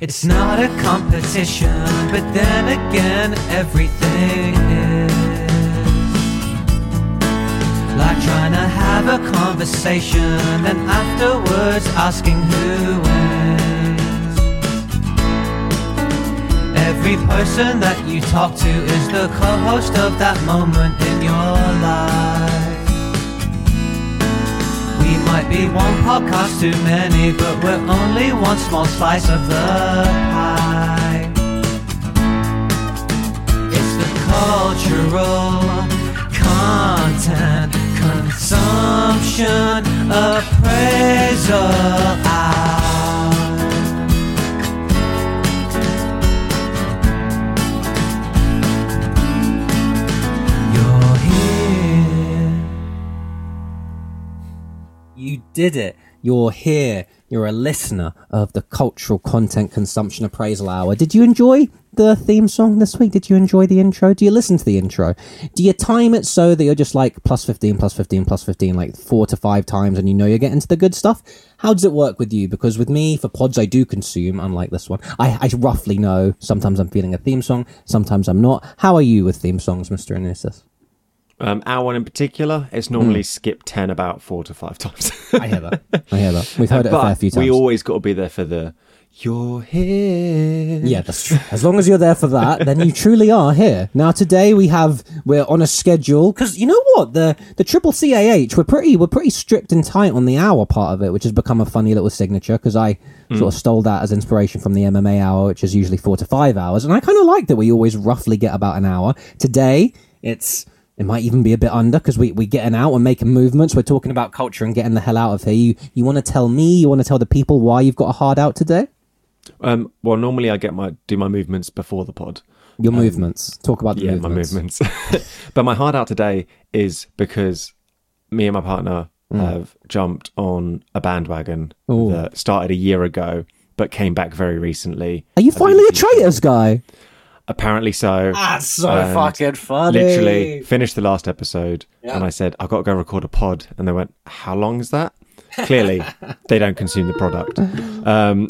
It's not a competition, but then again, everything is. Like trying to have a conversation, then afterwards asking who wins. Every person that you talk to is the co host of that moment in your life. Might be one podcast too many, but we're only one small slice of the pie. It's the cultural content consumption appraisal hour. Did it. You're here. You're a listener of the Cultural Content Consumption Appraisal Hour. Did you enjoy the theme song this week? Did you enjoy the intro? Do you listen to the intro? Do you time it so that you're just like plus 15, plus 15, plus 15, like four to five times and you know you're getting to the good stuff? How does it work with you? Because with me, for pods I do consume, unlike this one, I, I roughly know sometimes I'm feeling a theme song, sometimes I'm not. How are you with theme songs, Mr. Anusis? Um, our one in particular, it's normally skip 10 about four to five times. I hear that. I hear that. We've heard it a fair few times. we always got to be there for the you're here. Yeah, that's true. As long as you're there for that, then you truly are here. Now today we have we're on a schedule because you know what the the triple CAH we're pretty we're pretty strict and tight on the hour part of it, which has become a funny little signature because I sort of stole that as inspiration from the MMA hour, which is usually four to five hours, and I kind of like that we always roughly get about an hour. Today it's it might even be a bit under because we, we getting out and making movements. We're talking about culture and getting the hell out of here. You you want to tell me? You want to tell the people why you've got a hard out today? Um, well, normally I get my do my movements before the pod. Your movements. Talk about the yeah, movements. my movements. but my hard out today is because me and my partner have jumped on a bandwagon Mm. Ooh. that started a year ago, but came back very recently. Are you finally a traitors guy? Apparently so. That's so And fucking funny. Literally finished the last episode, Yeah. and I said I've got to go record a pod, and they went, "How long is that?" Clearly, they don't consume the product. Um,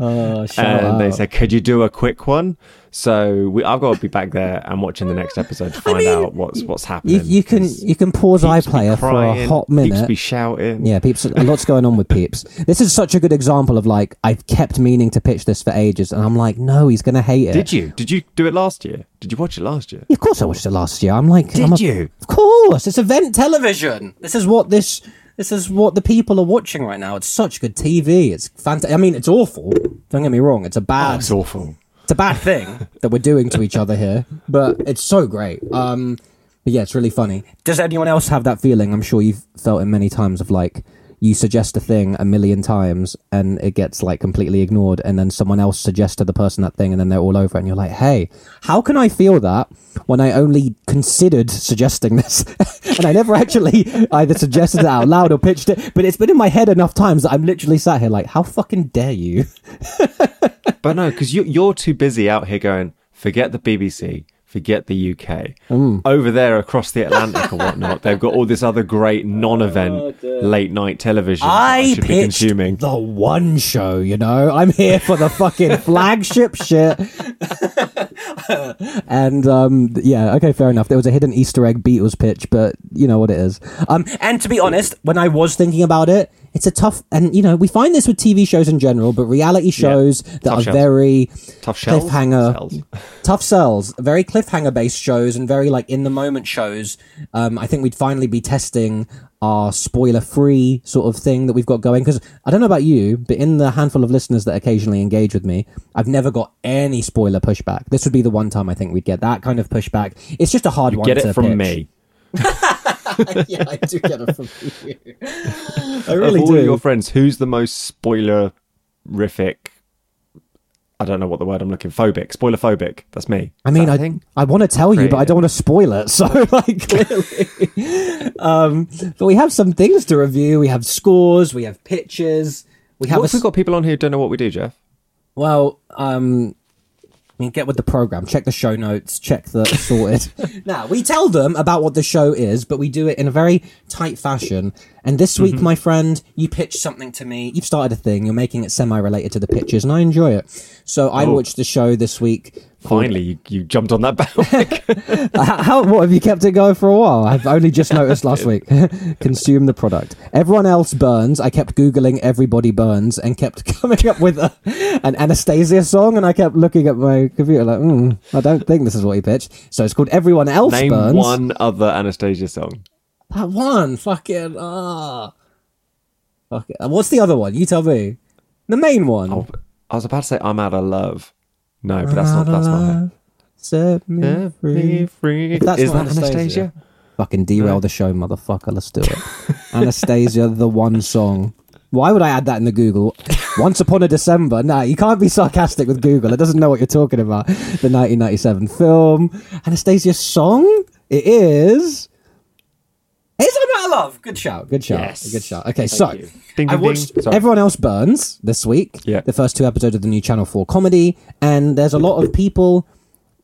Oh, and they said, "Could you do a quick one?" So we, I've got to be back there and watching the next episode to find mean, out what's what's happening. you, you can you can pause Peeps iPlayer for a crying, hot Peeps minute. be shouting. Yeah, peeps. A lot's going on with peeps. This is such a good example of like I've kept meaning to pitch this for ages, and I'm like, no, he's gonna hate it. Did you? Did you do it last year? Did you watch it last year? Yeah, Of course, I watched it last year. I'm like, Did I'm a- you? Of course, it's event television. This is what this. This is what the people are watching right now. It's such good TV. It's fantastic. I mean, it's awful. Don't get me wrong. It's a bad. Oh, it's awful. It's a bad thing that we're doing to each other here, but it's so great. Um, but yeah, it's really funny. Does anyone else have that feeling? I'm sure you've felt it many times of like you suggest a thing a million times and it gets like completely ignored, and then someone else suggests to the person that thing, and then they're all over it, and you're like, hey, how can I feel that when I only considered suggesting this, and I never actually either suggested it out loud or pitched it, but it's been in my head enough times that I'm literally sat here like, how fucking dare you? But no, because you, you're too busy out here going, forget the BBC, forget the UK. Mm. Over there across the Atlantic or whatnot, they've got all this other great non event Oh, late night television I I should be consuming. the one show, you know. I'm here for the fucking flagship shit. and um, yeah, okay, fair enough. There was a hidden Easter egg Beatles pitch, but you know what it is. Um, and to be honest, when I was thinking about it, it's a tough, and you know, we find this with TV shows in general, but reality shows that Tough are shells. very Tough shells? cliffhanger, Cells. tough sells, very cliffhanger based shows and very like in the moment shows. Um, I think we'd finally be testing our spoiler free sort of thing that we've got going. Because I don't know about you, but in the handful of listeners that occasionally engage with me, I've never got any spoiler pushback. This would be the one time I think we'd get that kind of pushback. It's just a hard one. Get to it from pitch. me. yeah, I do get it from you. I really of really all do. your friends, who's the most spoilerific? I don't know what the word I'm looking. Phobic, spoiler phobic. That's me. I mean, I think? I want to tell you, but I don't want to spoil it. So, like, clearly. um, but we have some things to review. We have scores. We have pictures. We have What a if we've got people on here who don't know what we do, Jeff? well, um, I mean, get with the program. Check the show notes. Check the sorted. now we tell them about what the show is, but we do it in a very tight fashion. And this week, mm-hmm. my friend, you pitched something to me. You've started a thing. You're making it semi-related to the pitches, and I enjoy it. So I Oh. watched the show this week. Finally, you, you jumped on that bandwagon. how, what have you kept it going for a while? I've only just noticed last week. Consume the product. Everyone else burns. I kept googling everybody burns and kept coming up with a, an Anastacia song, and I kept looking at my computer like, hmm, I don't think this is what he pitched. So it's called Everyone Else Name Burns. one other Anastacia song. That one, fucking ah. Fuck it. What's the other one? You tell me. The main one. Oh, I was about to say I'm out of love. No, but that's not. That's not it. Set me free. free. If that's Is not that Anastacia? Fucking derail the show, motherfucker. Let's do it. Anastasia, the one song. Why would I add that in the Google? Once Upon a December. Nah, you can't be sarcastic with Google. It doesn't know what you're talking about. The 1997 film. Anastacia's song? It is. It's I'm out of love. Good shout. Good shout. Yes. Good shout. Okay, Thank so you. Ding, I ding, watched ding. Sorry. Everyone Else Burns this week. Yeah. The first two episodes of the new Channel 4 comedy. And there's a lot of people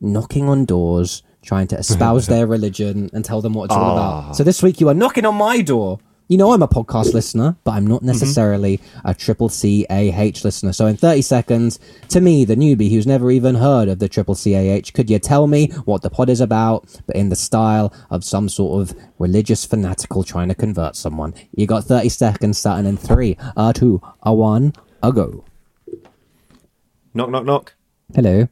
knocking on doors, trying to espouse their religion and tell them what it's all Ah. about. So this week you are knocking on my door. You know I'm a podcast listener, but I'm not Mm-hmm. necessarily a triple C A H listener. So in 30 seconds, to me, the newbie who's never even heard of the triple C A H, could you tell me what the pod is about, but in the style of some sort of religious fanatical trying to convert someone? You got 30 seconds starting in three, a two, a one, a go. Knock, knock, knock. Hello.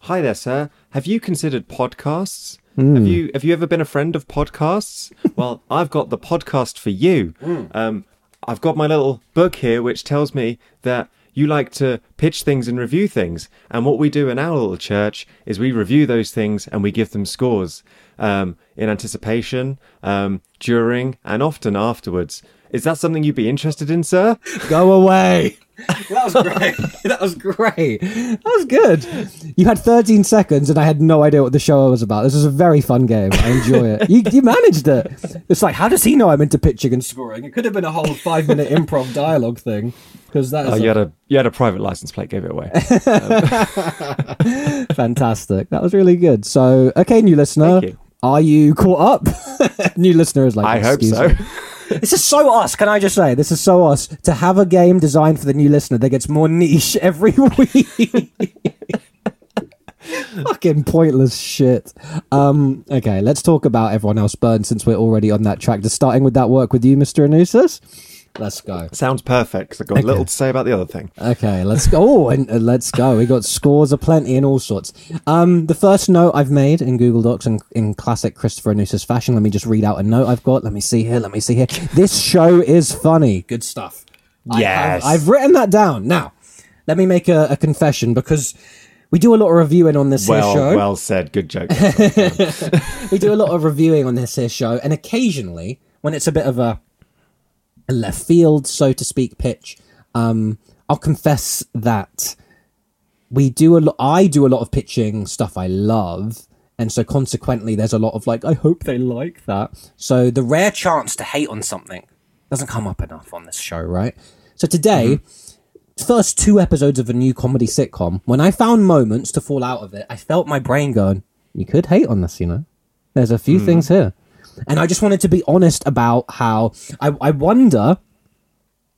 Hi there, sir. Have you considered podcasts? Hmm. Have you have you ever been a friend of podcasts? well, I've got the podcast for you. Hmm. Um, I've got my little book here, which tells me that you like to pitch things and review things. And what we do in our little church is we review those things and we give them scores um, in anticipation, um, during, and often afterwards. Is that something you'd be interested in, sir? Go away. That was great. that was great. That was good. You had 13 seconds, and I had no idea what the show was about. This was a very fun game. I enjoy it. You, you managed it. It's like, how does he know I'm into pitching and scoring? It could have been a whole five minute improv dialogue thing. Because that is Oh, a- you had a you had a private license plate, gave it away. fantastic. That was really good. So, okay, new listener. Thank you. Are you caught up? new listener is like, I hope so. me." This is so us. Can I just say, this is so us to have a game designed for the new listener that gets more niche every week. Fucking pointless shit. Um, okay, let's talk about everyone else burned since we're already on that track. Just starting with that work with you, Mr. Anusis. Let's go. Sounds perfect. 'cause I've got little to say about the other thing. Okay, let's go. Oh, and uh, let's go. We got scores aplenty and all sorts. Um, the first note I've made in Google Docs and in classic Christopher Anusis fashion. Let me just read out a note I've got. Let me see here. Let me see here. This show is funny. Good stuff. I Yes. have, I've written that down. Now, let me make a, a confession because we do a lot of reviewing on this Well, show. well said. Good joke. we do a lot of reviewing on this here show, and occasionally, when it's a bit of a left field, so to speak, pitch, um, I'll confess that we do a lot. I do a lot of pitching stuff I love, and so consequently, there's a lot of like, I hope they like that. So the rare chance to hate on something doesn't come up enough on this show, right? So today. First two episodes of a new comedy sitcom, when I found moments to fall out of it, I felt my brain going, You could hate on this, you know? There's a few things here. And I just wanted to be honest about how I, I wonder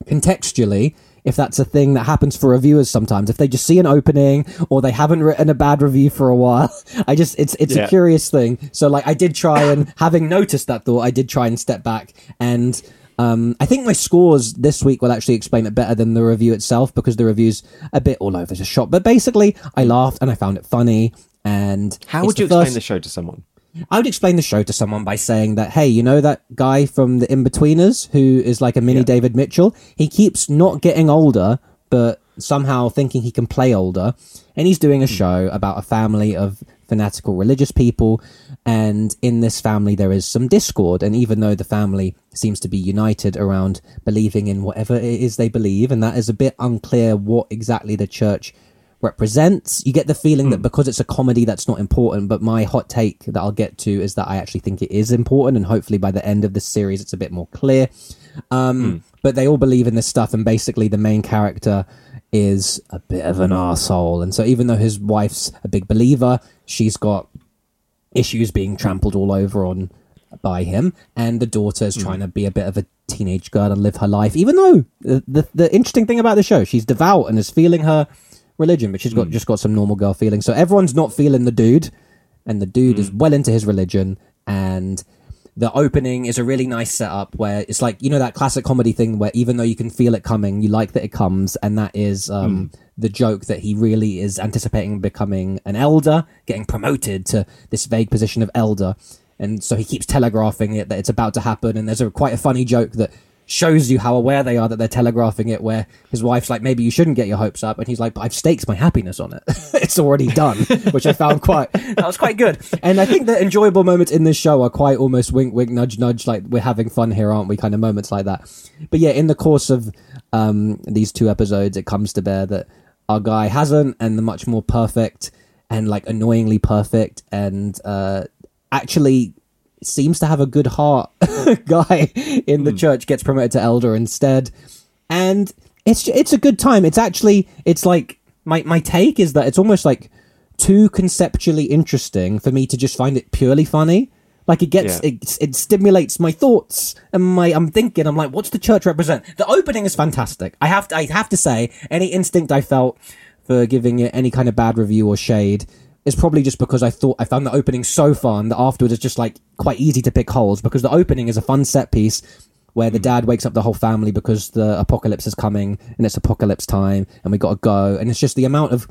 contextually if that's a thing that happens for reviewers sometimes if they just see an opening or they haven't written a bad review for a while i just it's it's a curious thing so like i did try and having noticed that thought i did try and step back and um, I think my scores this week will actually explain it better than the review itself because the review's a bit all over the shop. But basically, I laughed and I found it funny. And How would you explain the show to someone? I would explain the show to someone by saying that, hey, you know that guy from the Inbetweeners who is like a mini Yeah. David Mitchell? He keeps not getting older, but somehow thinking he can play older. And he's doing a hmm. show about a family of fanatical religious people. And in this family, there is some discord. And even though the family seems to be united around believing in whatever it is they believe, and that is a bit unclear what exactly the church represents. You get the feeling that hmm. because it's a comedy, that's not important. But my hot take that I'll get to is that I actually think it is important, and hopefully by the end of this series, it's a bit more clear. Um, hmm. But they all believe in this stuff, and basically the main character is a bit of an asshole. And so even though his wife's a big believer, she's got issues being trampled all over on by him, and the daughter is hmm. trying to be a bit of a teenage girl and live her life. Even though the, the the interesting thing about the show, she's devout and is feeling her religion, but she's got hmm. just got some normal girl feelings. So everyone's not feeling the dude, and the dude is hmm. well into his religion, and the opening is a really nice setup where it's like you know that classic comedy thing where even though you can feel it coming, you like that it comes, and that is um, hmm. the joke that he really is anticipating becoming an elder, getting promoted to this vague position of elder, and so he keeps telegraphing it that it's about to happen. And there's a quite a funny joke that shows you how aware they are that they're telegraphing it where his wife's like maybe you shouldn't get your hopes up. And he's like but i've staked my happiness on it. It's already done which i found quite that was quite good. And i think the enjoyable moments in this show are quite almost wink wink nudge nudge like we're having fun here aren't we? kind of moments like that. But yeah in the course of um these two episodes it comes to bear that our guy hasn't and the much more perfect and like annoyingly perfect and uh actually seems to have a good heart guy in the hmm. church gets promoted to elder instead. And it's it's a good time. It's actually it's like my my take is that it's almost like too conceptually interesting for me to just find it purely funny. Like it gets Yeah. it, it stimulates my thoughts and my i'm thinking i'm like what's the church represent? The opening is fantastic. I have to i have to say any instinct i felt for giving it any kind of bad review or shade is probably just because I thought I found the opening so fun that afterwards it's just like quite easy to pick holes because the opening is a fun set piece where the hmm. dad wakes up the whole family because the apocalypse is coming and it's apocalypse time and we got to go and it's just the amount of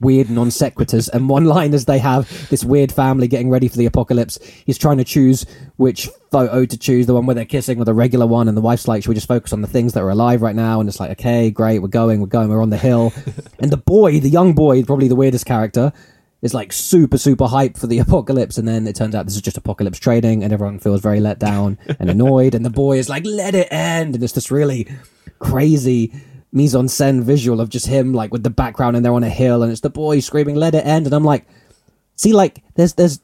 weird non sequiturs and one liners they have this weird family getting ready for the apocalypse. He's trying to choose which photo to choose, the one where they're kissing or the regular one, and the wife's like, Should we just focus on the things that are alive right now? And it's like, Okay, great, we're going, we're going, we're on the hill. and the boy, the young boy, probably the weirdest character, is like super, super hyped for the apocalypse, and then it turns out this is just apocalypse trading, and everyone feels very let down and annoyed, and the boy is like, Let it end, and it's this really crazy mise en scène visual of just him like with the background and they're on a hill and it's the boy screaming let it end! And i'm like see like there's there's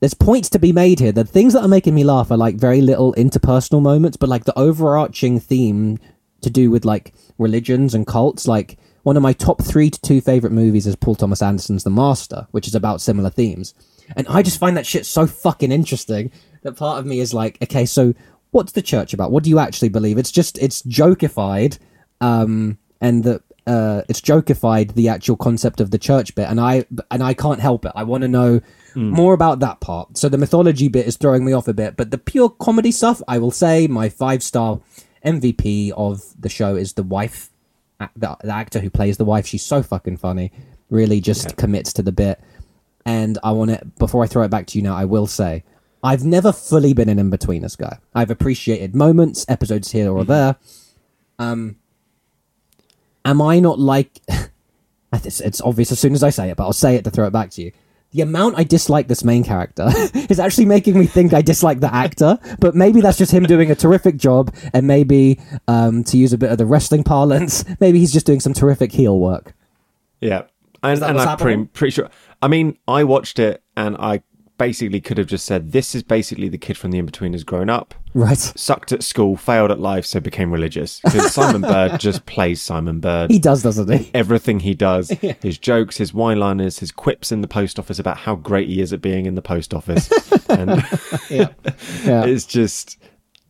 there's points to be made here. The things that are making me laugh are like very little interpersonal moments but like the overarching theme to do with like religions and cults like one of my top three to two favorite movies is paul thomas anderson's the master which is about similar themes. And i just find that shit so fucking interesting that part of me is like okay so what's the church about? What do you actually believe? It's just it's jokified um, and that uh, it's jokified the actual concept of the church bit, and I and I can't help it. I want to know more about that part. So the mythology bit is throwing me off a bit, but the pure comedy stuff, I will say, my five star MVP of the show is the wife, the, the actor who plays the wife. She's so fucking funny. Really, just commits to the bit. And I want to before I throw it back to you now, I will say. I've never fully been an in-betweeners guy. I've appreciated moments, episodes here or there, Um, am I not like? it's, it's obvious as soon as I say it, but I'll say it to throw it back to you. The amount I dislike this main character is actually making me think I dislike the actor, but maybe that's just him doing a terrific job, and maybe, um, to use a bit of the wrestling parlance, maybe he's just doing some terrific heel work. Yeah, and, and I'm pretty, pretty sure. I mean, I watched it and I basically could have just said, "This is basically the kid from the Inbetweeners grown up, Right. sucked at school, failed at life, so became religious." Because Simon Bird just plays Simon Bird. He does, doesn't he? Everything he does, his jokes, his wine-liners, his quips in the post office about how great he is at being in the post office, and Yeah. Yeah. it's just,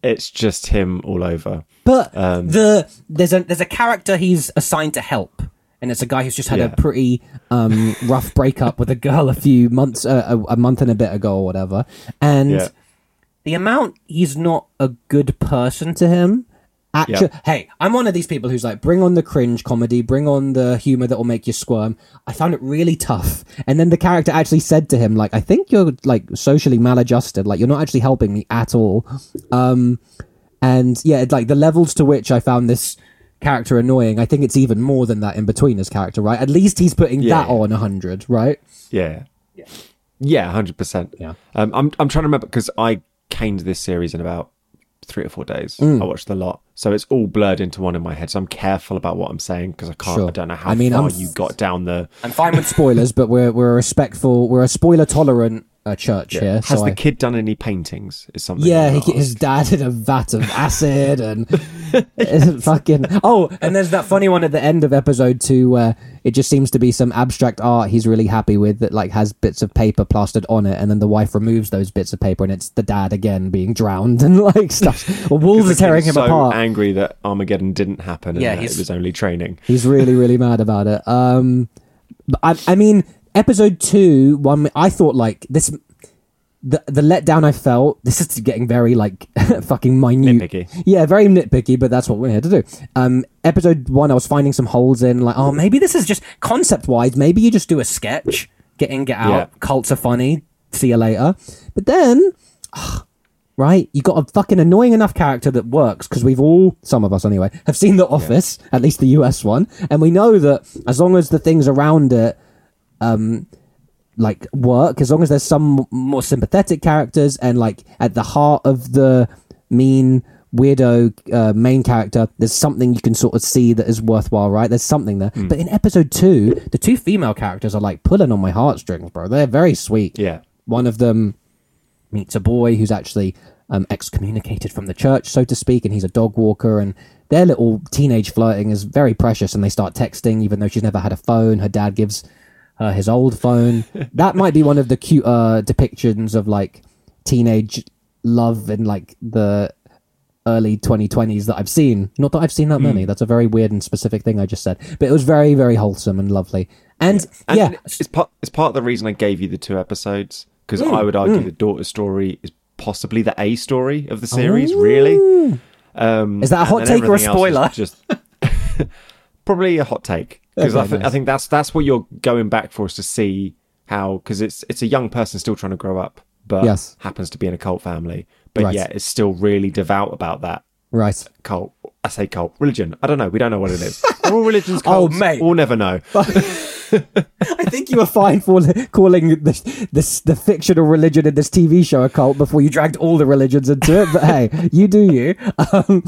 it's just him all over. But Um, the there's a there's a character he's assigned to help, and it's a guy who's just had a pretty um, rough breakup with a girl a few months, uh, a, a month and a bit ago or whatever. And Yeah. the amount he's not a good person to him. Actually, Yeah. hey, I'm one of these people who's like, bring on the cringe comedy, bring on the humor that will make you squirm. I found it really tough. And then the character actually said to him, like, I think you're like socially maladjusted. Like, you're not actually helping me at all. Um, and yeah, like the levels to which I found this character annoying, I think it's even more than that Inbetweeners character, right? At least he's putting Yeah. that on a hundred, right? Yeah. Yeah, yeah hundred percent. Yeah. Um, I'm I'm trying to remember because I came to this series in about three or four days. Mm. I watched a lot, so it's all blurred into one in my head. So I'm careful about what I'm saying because I can't. Sure. I don't know how I mean, far I'm- you got down the. I'm fine with spoilers, but we're we're a respectful, we're a spoiler tolerant uh, church Yeah. here. Has so the I- kid done any paintings? Is something. yeah, he, his dad had a vat of acid and it's fucking. Oh, and there's that funny one at the end of episode two where it just seems to be some abstract art he's really happy with that like has bits of paper plastered on it, and then the wife removes those bits of paper, and it's the dad again being drowned and like stuff. Or wolves are tearing him so apart. Angry that Armageddon didn't happen. And Yeah, it was only training. He's really, really mad about it. Um, but I, I mean, episode two, one, I thought like this, the the letdown I felt. This is getting very like fucking minute, Nitpicky. Yeah, very nitpicky, but that's what we're here to do. Um, episode one, I was finding some holes in, like, oh, maybe this is just concept wise. Maybe you just do a sketch, get in, get out. Yeah. Cults are funny. See you later. But then right? You got a fucking annoying enough character that works because we've all, some of us anyway, have seen The Office, at least the US one, and we know that as long as the things around it, um, like work, as long as there's some more sympathetic characters and like at the heart of the mean weirdo uh, main character, there's something you can sort of see that is worthwhile, right? There's something there. But in episode two, the two female characters are like pulling on my heartstrings, bro. They're very sweet. Yeah. One of them meets a boy who's actually um, excommunicated from the church, so to speak, and he's a dog walker. And their little teenage flirting is very precious, and they start texting, even though she's never had a phone. Her dad gives her his old phone. that might be one of the cute uh, depictions of like teenage love in like the early 2020s that I've seen. Not that I've seen that many. That's a very weird and specific thing I just said, but it was very, very wholesome and lovely. And And yeah, it's part it's part of the reason I gave you the two episodes because Mm, I would argue the daughter story is possibly the A story of the series. Really, um, Is that a hot take or a everything else is spoiler? Just probably a hot take because I, th- I think that's that's what you're going back for is to see how because it's it's a young person still trying to grow up, but Yes. happens to be in a cult family, but Right. yet is still really devout about that right. cult. I say cult religion. I don't know. We don't know what it is. All religions cults. Oh, cults? mate. we'll never know. I think you were fine for calling this, this the fictional religion in this TV show a cult before you dragged all the religions into it. But hey, you do you. Um,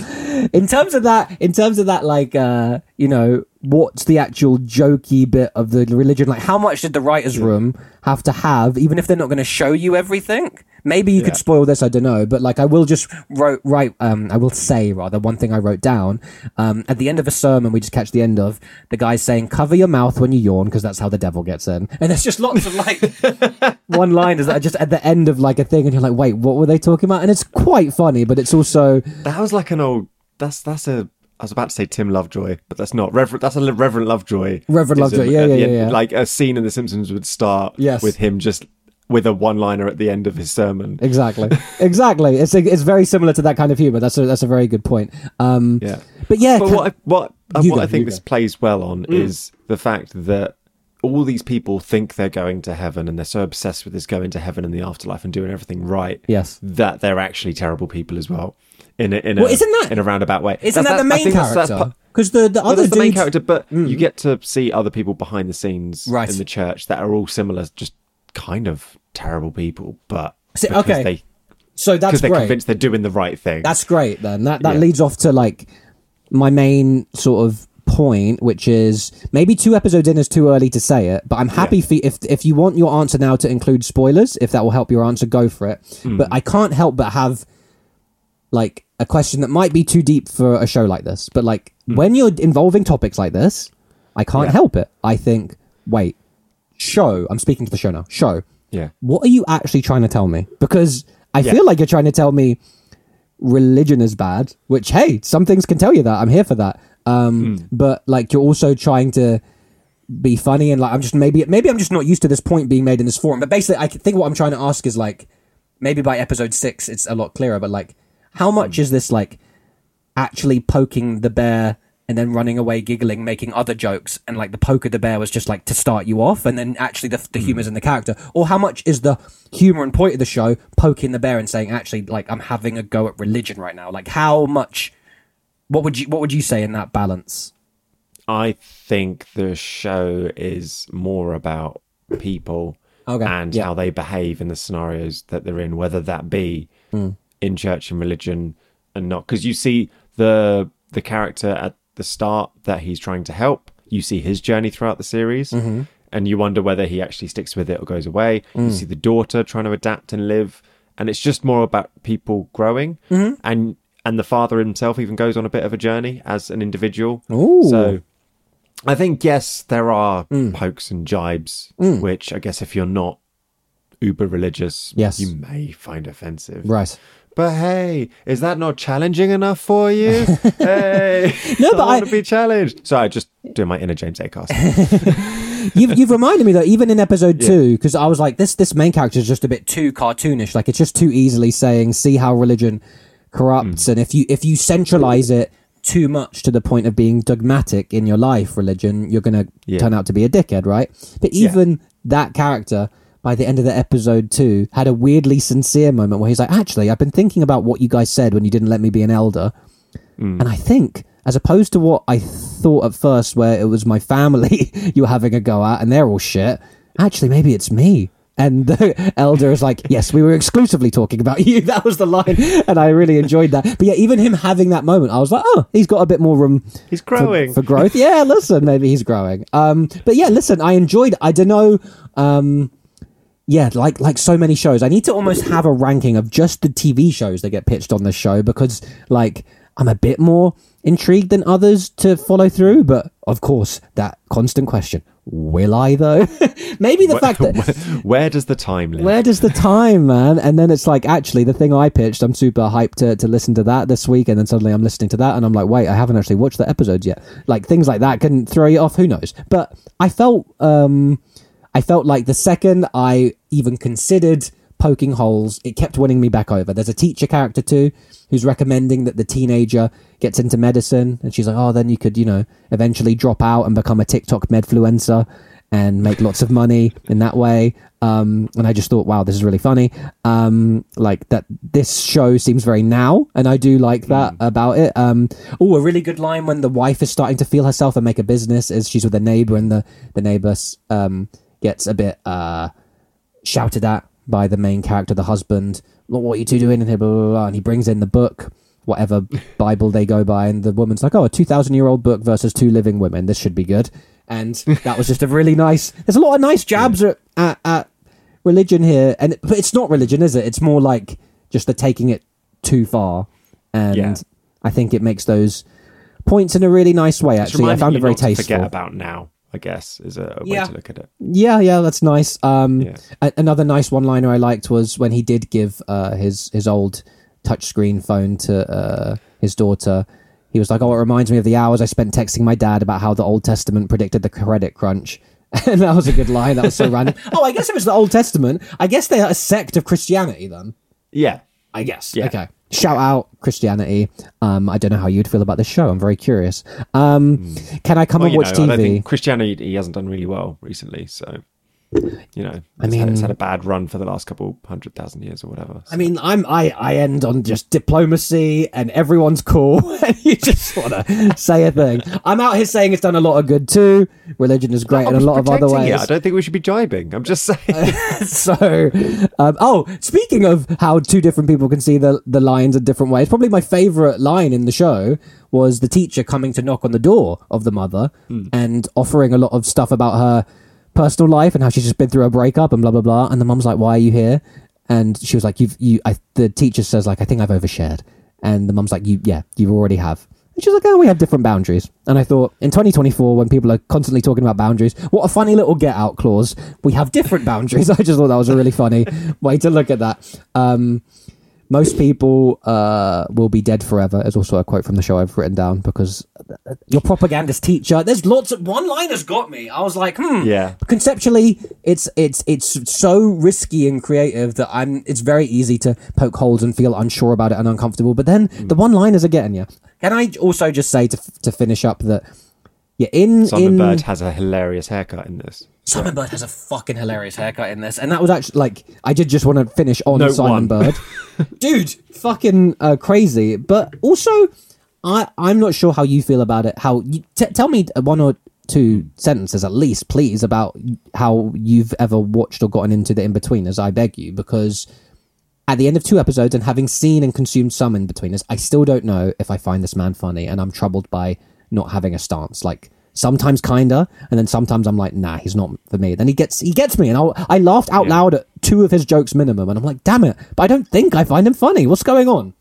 in terms of that, in terms of that, like uh, you know, what's the actual jokey bit of the religion? Like, how much did the writers' room have to have, even if they're not going to show you everything? Maybe you Yeah. could spoil this. I don't know, but like, I will just wrote write. Um, I will say rather one thing I wrote down. Um, at the end of a sermon, we just catch the end of the guy saying, "Cover your mouth when you yawn, because that's how the devil gets in." And there's just lots of like one liners that are just at the end of like a thing, and you're like, "Wait, what were they talking about?" And it's quite funny, but it's also That was like an old. That's that's a. I was about to say Tim Lovejoy, but that's not Reverend. That's a Reverend Lovejoy. Reverend ism Lovejoy, yeah, at yeah, yeah, yeah. Like a scene in The Simpsons would start Yes. with him just with a one-liner at the end of his sermon. exactly, exactly. It's it's very similar to that kind of humor. That's a that's a very good point. Um, Yeah. but yeah, But what I, what uh, what go, I think go. this plays well on Mm. is the fact that all these people think they're going to heaven and they're so obsessed with this going to heaven and the afterlife and doing everything right. Yes. That they're actually terrible people as well. In a, in a, Well, isn't that- in a roundabout way? isn't That's- that the main think that's- that's character? Because the the other that's the main character, but Mm. you get to see other people behind the scenes Right. in the church that are all similar, just kind of terrible people, but See, okay. they so that's because they're great. convinced they're doing the right thing. That's great then. That that Yeah. leads off to like my main sort of point, which is maybe two episodes in is too early to say it, but I'm happy for if if you want your answer now to include spoilers, if that will help your answer, go for it. Hmm. But I can't help but have like a question that might be too deep for a show like this. But like when you're involving topics like this, I can't. Yeah. help it. I think, wait, show. I'm speaking to the show now. Show yeah. what are you actually trying to tell me? Because I Yeah. feel like you're trying to tell me religion is bad, which hey, some things can tell you that. I'm here for that. Um, but like you're also trying to be funny and like I'm just maybe maybe I'm just not used to this point being made in this forum. But basically, I think what I'm trying to ask is like maybe by episode six it's a lot clearer. But like, how much is this like actually poking the bear? And then running away, giggling, making other jokes, and like the poke of the bear was just like to start you off, and then actually the, the humor's in the character. Or how much is the humor and point of the show poking the bear and saying, actually, like I'm having a go at religion right now? Like how much? What would you What would you say in that balance? I think the show is more about people Okay, and yeah. how they behave in the scenarios that they're in, whether that be Hmm. In church and religion and not. Because you see the the character at the start that he's trying to help. You see his journey throughout the series, Mm-hmm. and you wonder whether he actually sticks with it or goes away. Mm. You see the daughter trying to adapt and live, and it's just more about people growing, Mm-hmm. and and the father himself even goes on a bit of a journey as an individual. Ooh. Mm. So I think yes, there are pokes and jibes, which I guess if you're not uber religious, Yes. you may find offensive. Right. But hey, is that not challenging enough for you? hey, No, but I want I- to be challenged. Sorry, just doing my inner James Acast. you've, you've reminded me though, even in episode two, because I was like, this this main character is just a bit too cartoonish. Like it's just too easily saying, see how religion corrupts, hmm. and if you if you centralize it too much to the point of being dogmatic in your life, religion, you're gonna Yeah. turn out to be a dickhead, right? But even that character. By the end of the episode two, had a weirdly sincere moment where he's like, "Actually, I've been thinking about what you guys said when you didn't let me be an elder, and I think, as opposed to what I thought at first, where it was my family you were having a go at and they're all shit, actually, maybe it's me. And the elder is like, Yes, we were exclusively talking about you. That was the line. And I really enjoyed that. But yeah, even him having that moment, I was like, Oh, he's got a bit more room He's for- growing. for, growth. Yeah, listen, maybe he's growing. Um, but yeah, listen, I enjoyed. I don't know. Um, yeah, like like so many shows, I need to almost have a ranking of just the TV shows that get pitched on the show because, like, I'm a bit more intrigued than others to follow through. But of course, that constant question: Will I though? Maybe the fact that Where does the time live? where does the time, man? And then it's like, actually, the thing I pitched, I'm super hyped to, to listen to that this week. And then suddenly I'm listening to that and I'm like, wait, I haven't actually watched the episodes yet. Like things like that can throw you off. Who knows? But I felt, um, I felt like the second I even considered poking holes, it kept winning me back over. There's a teacher character too who's recommending that the teenager gets into medicine. And she's like, oh, then you could, you know, eventually drop out and become a TikTok medfluencer and make lots of money in that way. Um, and I just thought, wow, this is really funny. Um, like that, this show seems very now, and I do like that about it. Um, oh, a really good line when the wife is starting to feel herself and make a business is she's with a neighbor, and the the neighbor um, gets a bit uh, shouted at by the main character, the husband. What are you two doing? And, blah, blah, blah, blah. and he brings in the book, whatever Bible they go by, and the woman's like, "Oh, a two thousand year old book versus two living women. This should be good." And that was just a really nice. There's a lot of nice jabs at, at, at religion here, and but it's not religion, is it? It's more like just the taking it too far, and Yeah. I think it makes those points in a really nice way. Actually, I found it very tasteful. Forget about now. I guess is a, a way Yeah. to look at it. Yeah, yeah, that's nice. Um, Yeah. a- another nice one-liner I liked was when he did give uh, his his old touchscreen phone to uh, his daughter. He was like, "Oh, it reminds me of the hours I spent texting my dad about how the Old Testament predicted the credit crunch." And that was a good line. That was so random. Oh, I guess if it's the Old Testament, I guess they're a sect of Christianity then. Yeah. I guess. Yeah. Okay. Shout out Christianity. Um, I don't know how you'd feel about this show. I'm very curious. Um, can I come Well, and watch know, TV? Christianity he hasn't done really well recently, so you know, I it's had, it's had a bad run for the last couple hundred thousand years or whatever. I mean, I'm I I end on just diplomacy and everyone's cool, and you just want to say a thing. I'm out here saying it's done a lot of good too. Religion is great in a lot of other ways. it. I don't think we should be jibing. I'm just saying. so, um, oh, speaking of how two different people can see the the lines in different ways, probably my favorite line in the show was the teacher coming to knock on the door of the mother and offering a lot of stuff about her personal life and how she's just been through a breakup and blah blah blah. And the mum's like, "Why are you here?" And she was like, "You've you." I, the teacher says like, "I think I've overshared," and the mum's like, "You yeah, you already have." And she's like, "Oh, we have different boundaries." And I thought, in 2024, when people are constantly talking about boundaries, what a funny little get out clause. We have different boundaries. I just thought that was a really funny way to look at that. Um, most people uh, will be dead forever is also a quote from the show I've written down because uh, your propagandist teacher. There's lots of one line has got me. I was like, hmm. Yeah. Conceptually, it's it's it's so risky and creative that I'm. It's very easy to poke holes and feel unsure about it and uncomfortable. But then the one liners are getting you. Can I also just say to to finish up that yeah in Simon in Bird has a hilarious haircut in this. Simon Bird has a fucking hilarious haircut in this, and that was actually like I did just want to finish on Note Simon one. Bird, dude, fucking uh, crazy. But also, I I'm not sure how you feel about it. How you t- tell me one or two sentences at least, please, about how you've ever watched or gotten into the Inbetweeners. I beg you, because at the end of two episodes and having seen and consumed some Inbetweeners, I still don't know if I find this man funny, and I'm troubled by not having a stance. Like sometimes kinda, and then sometimes I'm like, nah, he's not for me. Then he gets he gets me, and I I laughed out Yeah. loud at two of his jokes minimum, and I'm like, damn it, but I don't think I find him funny. What's going on?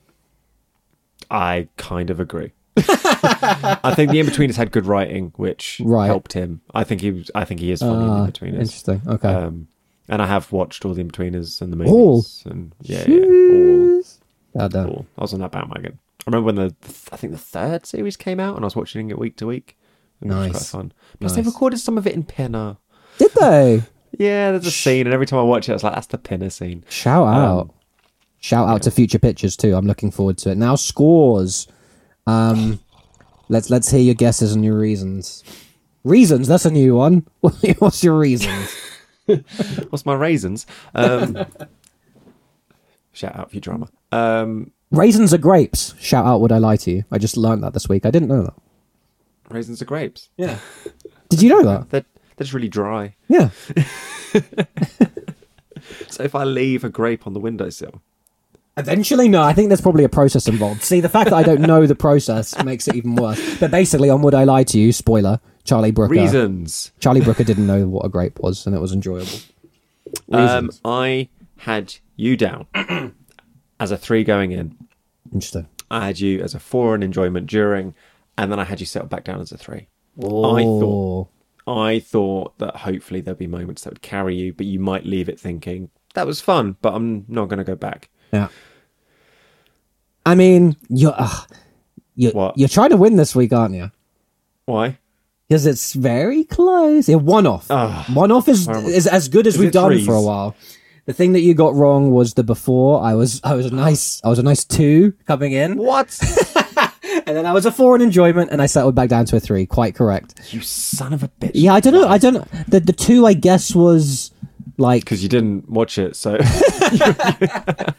I kind of agree. I think the in-betweeners had good writing, which Right. helped him. I think he was. I think he is funny in the Ah, in-betweeners. interesting. Okay. Um, and I have watched all the in-betweeners and the movies. All? And yeah, yeah, all, all. I was on that bandwagon. I remember when the I think the third series came out, and I was watching it week to week. It was Nice. quite fun. Plus, they recorded some of it in Pinner. Did they? Yeah, there's a scene, and every time I watch it, I was like, "That's the Pinner scene." Shout out. Um, Shout out to future pictures too. I'm looking forward to it. Now scores. Um let's let's hear your guesses and your reasons. Reasons, that's a new one. What's your reasons? What's my raisins? Um, shout out for Futurama. Um, Raisins are grapes. Shout out would I lie to you? I just learned that this week. I didn't know that. Raisins are grapes. Yeah. Did you know that? They're, they're just really dry. Yeah. So if I leave a grape on the windowsill, Eventually, no. I think there's probably a process involved. See, the fact that I don't know the process makes it even worse. But basically, on Would I Lie to You, spoiler, Charlie Brooker. reasons. Charlie Brooker didn't know what a grape was, and it was enjoyable. Um, I had you down as a three going in. Interesting. I had you as a four in enjoyment during, and then I had you settle back down as a three. Oh. I thought I thought that hopefully there'd be moments that would carry you, but you might leave it thinking that was fun, but I'm not going to go back. Yeah. I mean, you're uh, you're, What? you're trying to win this week, aren't you? Why? Because it's very close. Yeah, one off. Ah. one off is is as good as Is we've done threes? for a while. The thing that you got wrong was the before. I was I was a nice I was a nice two coming in, What? and then I was a four in enjoyment, and I settled back down to a three. Quite correct. you son of a bitch. Yeah, I don't know. I don't know. The the two I guess was like Because you didn't watch it, so I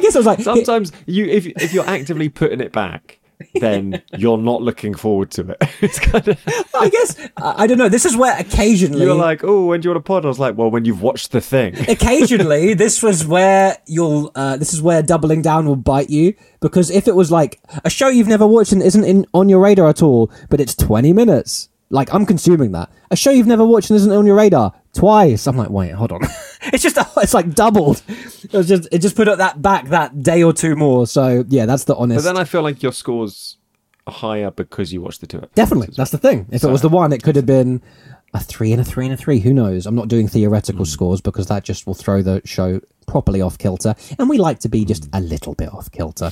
guess I was like sometimes you if if you're actively putting it back, then you're not looking forward to it. It's kind of I guess I, I don't know. This is where occasionally you're like, oh, when do you want a pod? I was like, well, when you've watched the thing. occasionally this was where you'll uh, this is where doubling down will bite you because if it was like a show you've never watched and isn't in on your radar at all but it's 20 minutes like i'm consuming that a show you've never watched and isn't on your radar twice i'm like wait hold on it's just it's like doubled it was just it just put up that back that day or two more so yeah that's the honest. But then I feel like your scores are higher because you watched the two episodes. Definitely, that's the thing. If it was the one, it could have been a three and a three and a three. Who knows? I'm not doing theoretical scores because that just will throw the show properly off kilter, and we like to be just a little bit off kilter.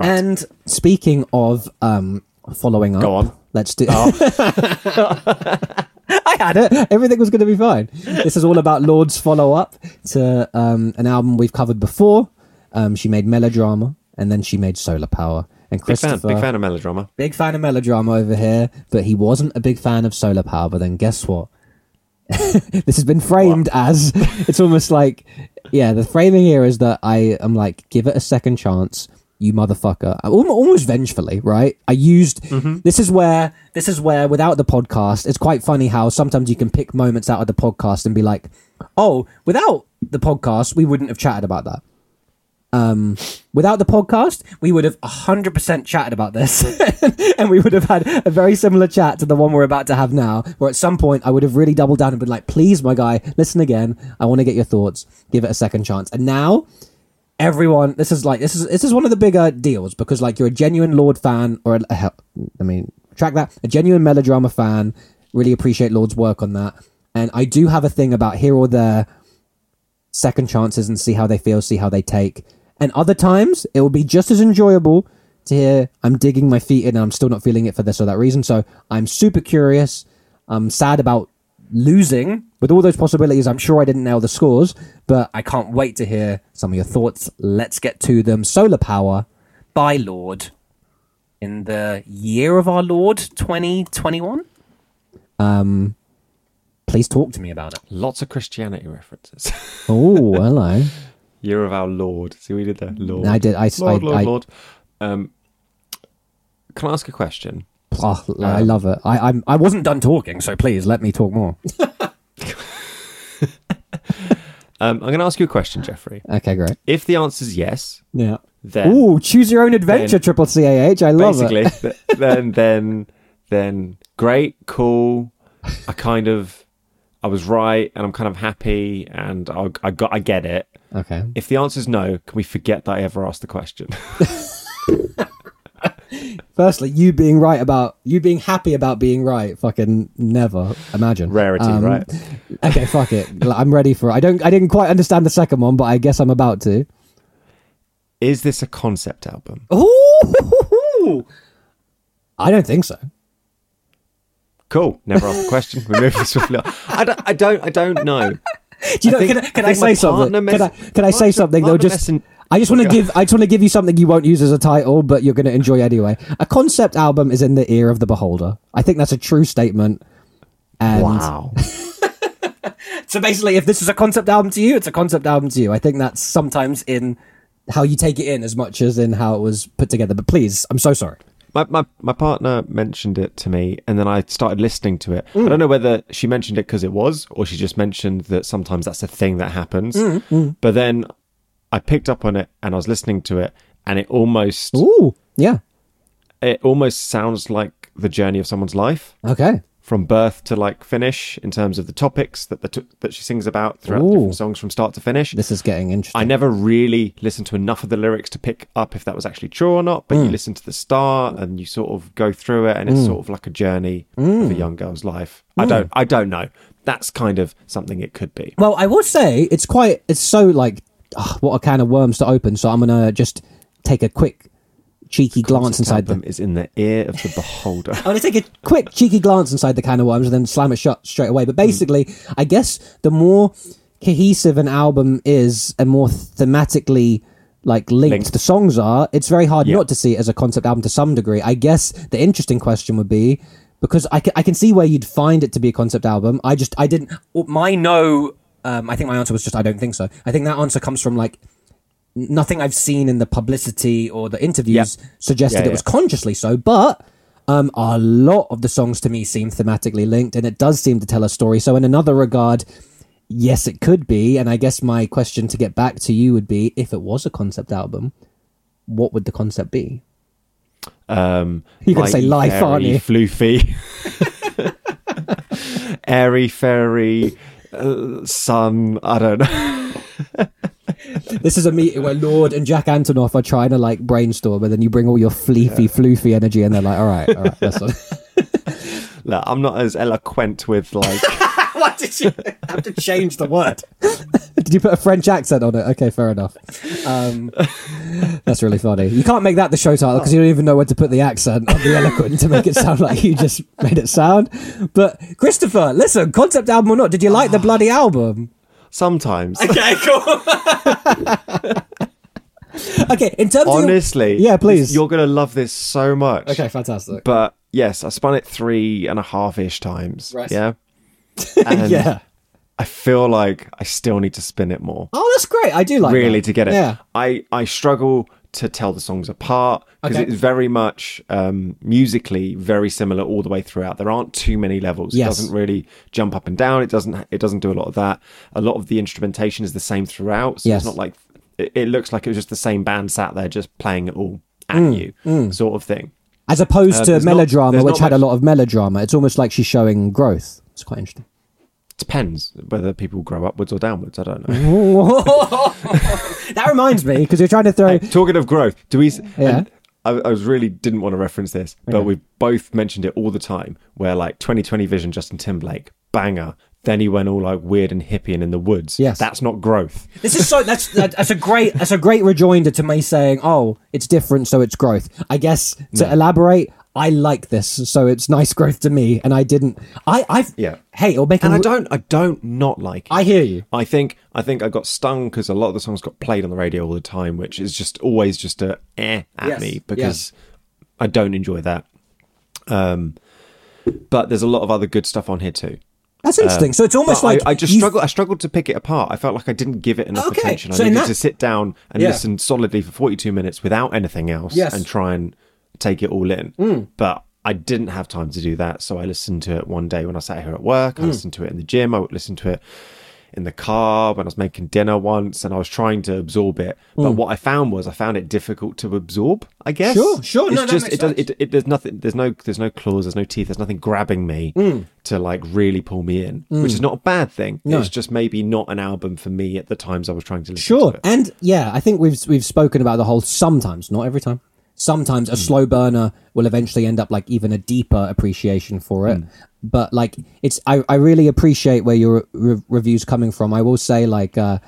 And speaking of um, following up, Go on. Let's do. I had it. Everything was going to be fine. This is all about Lorde's follow up to um, an album we've covered before. Um, she made Melodrama, and then she made Solar Power. And Big fan, big fan of melodrama. Big fan of melodrama over here, but he wasn't a big fan of solar power. But then guess what? this has been framed as it's almost like, yeah, the framing here is that I am like, give it a second chance, you motherfucker. Almost vengefully, right? I used this is where this is where without the podcast, it's quite funny how sometimes you can pick moments out of the podcast and be like, oh, without the podcast, we wouldn't have chatted about that um, without the podcast, we would have 100% chatted about this. and we would have had a very similar chat to the one we're about to have now, where at some point I would have really doubled down and been like, please, my guy, listen again. I want to get your thoughts. Give it a second chance. And now, everyone, this is like, this is, this is one of the bigger deals because, like, you're a genuine Lorde fan, or, I mean, track that, a genuine melodrama fan. Really appreciate Lorde's work on that. And I do have a thing about here or there second chances and see how they feel, see how they take. And other times, it will be just as enjoyable to hear I'm digging my feet in and I'm still not feeling it for this or that reason. So I'm super curious. I'm sad about losing with all those possibilities. I'm sure I didn't nail the scores, but I can't wait to hear some of your thoughts. Let's get to them. Solar Power by Lorde in the year of our Lord 2021. Um, please talk to me about it. Lots of Christianity references. Oh, hello. Year of our Lord. See, we did that. Lord. I did. I, Lord, I, Lord, I, Lord. Um, can I ask a question? Oh, I love it. I, I'm. I wasn't done talking, so please let me talk more. Um, I'm going to ask you a question, Jeffrey. Okay, great. If the answer is yes, Yeah. then Ooh, choose your own adventure, then- Triple CAH. I love basically, it. th- then then then great, cool. I kind of, I was right, and I'm kind of happy, and I, I got, I get it. Okay. If the answer is no, can we forget that I ever asked the question? Firstly, you being right about you being happy about being right. Fucking never imagine Rarity, Um, right? Okay, fuck it. I'm ready for it. I don't. I didn't quite understand the second one, but I guess I'm about to. Is this a concept album? Ooh! I don't think so. Cool. Never asked the question. We move swiftly on. I don't, I don't, I don't know. Do you know? think- can I, can I I, say something? partner Can I, can I say something though? partner Just I just want to give. I just want to give you something you won't use as a title, but you're going to enjoy anyway. A concept album is in the ear of the beholder. I think that's a true statement. And Wow. So basically, if this is a concept album to you, it's a concept album to you. I think that's sometimes in how you take it in as much as in how it was put together. But please, I'm so sorry. My, my my partner mentioned it to me, and then I started listening to it. Mm. I don't know whether she mentioned it because it was, or she just mentioned that sometimes that's a thing that happens. Mm, But then I picked up on it, and I was listening to it, and it almost Ooh, yeah. it almost sounds like the journey of someone's life Okay. from birth to like finish in terms of the topics that the t- that she sings about throughout Ooh. different songs from start to finish. This is getting interesting. I never really listened to enough of the lyrics to pick up if that was actually true or not, but you mm. listen to the start and you sort of go through it and it's mm. sort of like a journey of a mm. young girl's life. I don't I don't know. That's kind of something it could be. Well, I would say it's quite. It's so like, ah, what a can of worms to open. So I'm gonna just take a quick, cheeky glance inside them is in the ear of the beholder. I'm gonna take a quick, cheeky glance inside the can of worms and then slam it shut straight away. But basically, I guess the more cohesive an album is, and more thematically like linked, Linked. the songs are, it's very hard Yeah. not to see it as a concept album to some degree. I guess the interesting question would be. Because I can, I can see where you'd find it to be a concept album. I just I didn't. well, My no. Um, I think my answer was just I don't think so. I think that answer comes from like nothing I've seen in the publicity or the interviews suggested Yeah, it was consciously so, but um, a lot of the songs to me seem thematically linked and it does seem to tell a story. So, in another regard, yes, it could be. And I guess my question to get back to you would be if it was a concept album, what would the concept be? Um, You're gonna say life, airy, aren't you? Floofy, airy, fairy, uh, sun. I don't know. This is a meeting where Lorde and Jack Antonoff are trying to like brainstorm, and then you bring all your fleefy, floofy energy, and they're like, "All right, all right, that's one." Look, I'm not as eloquent with like. What did you have to change the word? did you put a French accent on it? Okay, fair enough. Um, that's really funny. You can't make that the show title because you don't even know where to put the accent on the eloquent to make it sound like you just made it sound. But Christopher, listen, concept album or not, did you like the bloody album? Sometimes, Okay, cool. okay, in terms of honestly, yeah, please. you're gonna love this so much. okay, fantastic. but yes, I spun it three and a half ish times. Right. Yeah, and yeah. I feel like I still need to spin it more. Oh, that's great. I do like really that. to get it. Yeah. I I struggle to tell the songs apart because Okay. it's very much um, musically very similar all the way throughout. There aren't too many levels. Yes. It doesn't really jump up and down. It doesn't. It doesn't do a lot of that. A lot of the instrumentation is the same throughout. So Yes. it's not like it, it looks like it was just the same band sat there just playing it all at you, sort of thing. As opposed Uh, to there's not- melodrama, which had a lot of melodrama. It's almost like she's showing growth. It's quite interesting. Depends whether people grow upwards or downwards. I don't know. that reminds me, because you're trying to throw. Talking of growth, do we? Yeah. I, I was really didn't want to reference this, but Okay. we've both mentioned it all the time. Where like 2020 Vision, Justin Timberlake, banger. Then he went all like weird and hippie and in the woods. Yes. that's not growth. This is so. That's that's a great. That's a great rejoinder to me saying, "Oh, it's different, so it's growth." I guess to elaborate, I like this, so it's nice growth to me, and I didn't. I. I. Yeah. Hey, it'll make. And a I re- don't, I don't not like. It. I hear you. I think, I think I got stung because a lot of the songs got played on the radio all the time, which is just always just a eh at Yes, me because I don't enjoy that. Um, but there's a lot of other good stuff on here too. That's interesting. so it's almost like I, I just you- struggled. I struggled to pick it apart. I felt like I didn't give it enough Okay, attention. I so needed that- to sit down and Yeah. listen solidly for forty-two minutes without anything else, Yes. and try and take it all in. Mm. But I didn't have time to do that, so I listened to it one day when I sat here at work. Mm. I listened to it in the gym. I would listen to it in the car when I was making dinner once, and I was trying to absorb it. But what I found was I found it difficult to absorb. I guess. Hmm. Sure, sure. It's No, just it, does, it, it there's nothing there's no there's no claws there's no teeth there's nothing grabbing me to like really pull me in, which is not a bad thing. Hmm. No. It's just maybe not an album for me at the times I was trying to listen Sure, to it. Sure. And yeah, I think we've we've spoken about the whole. Sometimes, not every time. Sometimes Hmm. a slow burner will eventually end up like even a deeper appreciation for Hmm. it. But like, it's I, I really appreciate where your re- reviews coming from. I will say like. uh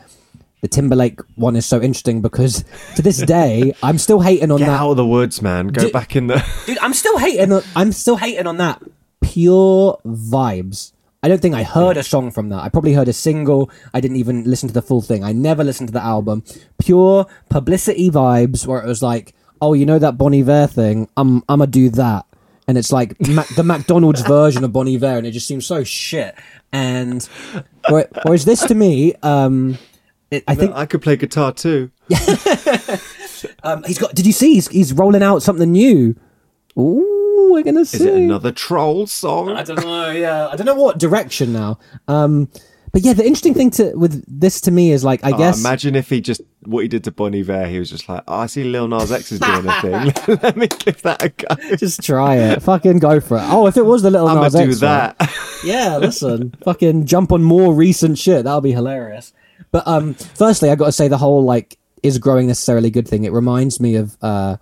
the Timberlake one is so interesting because to this day I'm still hating on Get that. out of the woods, man. Go Dude- back in the. Dude, I'm still hating. On, I'm still hating on that pure vibes. I don't think I heard a song from that. I probably heard a single. I didn't even listen to the full thing. I never listened to the album. Pure publicity vibes, where it was like, "Oh, you know that Bon Iver thing? I'm I'm gonna do that." And it's like Mac- the McDonald's version of Bon Iver, and it just seems so shit. And where- whereas this to me, um, it, I think I could play guitar too. um, he's got. Did you see? He's, he's rolling out something new. Ooh, we're gonna see. Is it another troll song? I don't know. Yeah, I don't know what direction now. Um, but yeah, the interesting thing to with this to me is like I Oh, guess imagine if he just what he did to Bon Iver. He was just like, oh, I see Lil Nas X is doing a thing. Let me give that a go. just try it. Fucking go for it. Oh, if it was the little I'm Nas gonna do X that. Yeah, listen, fucking jump on more recent shit. That'll be hilarious. But um, firstly, I got to say the whole like is growing necessarily good thing. It reminds me of uh,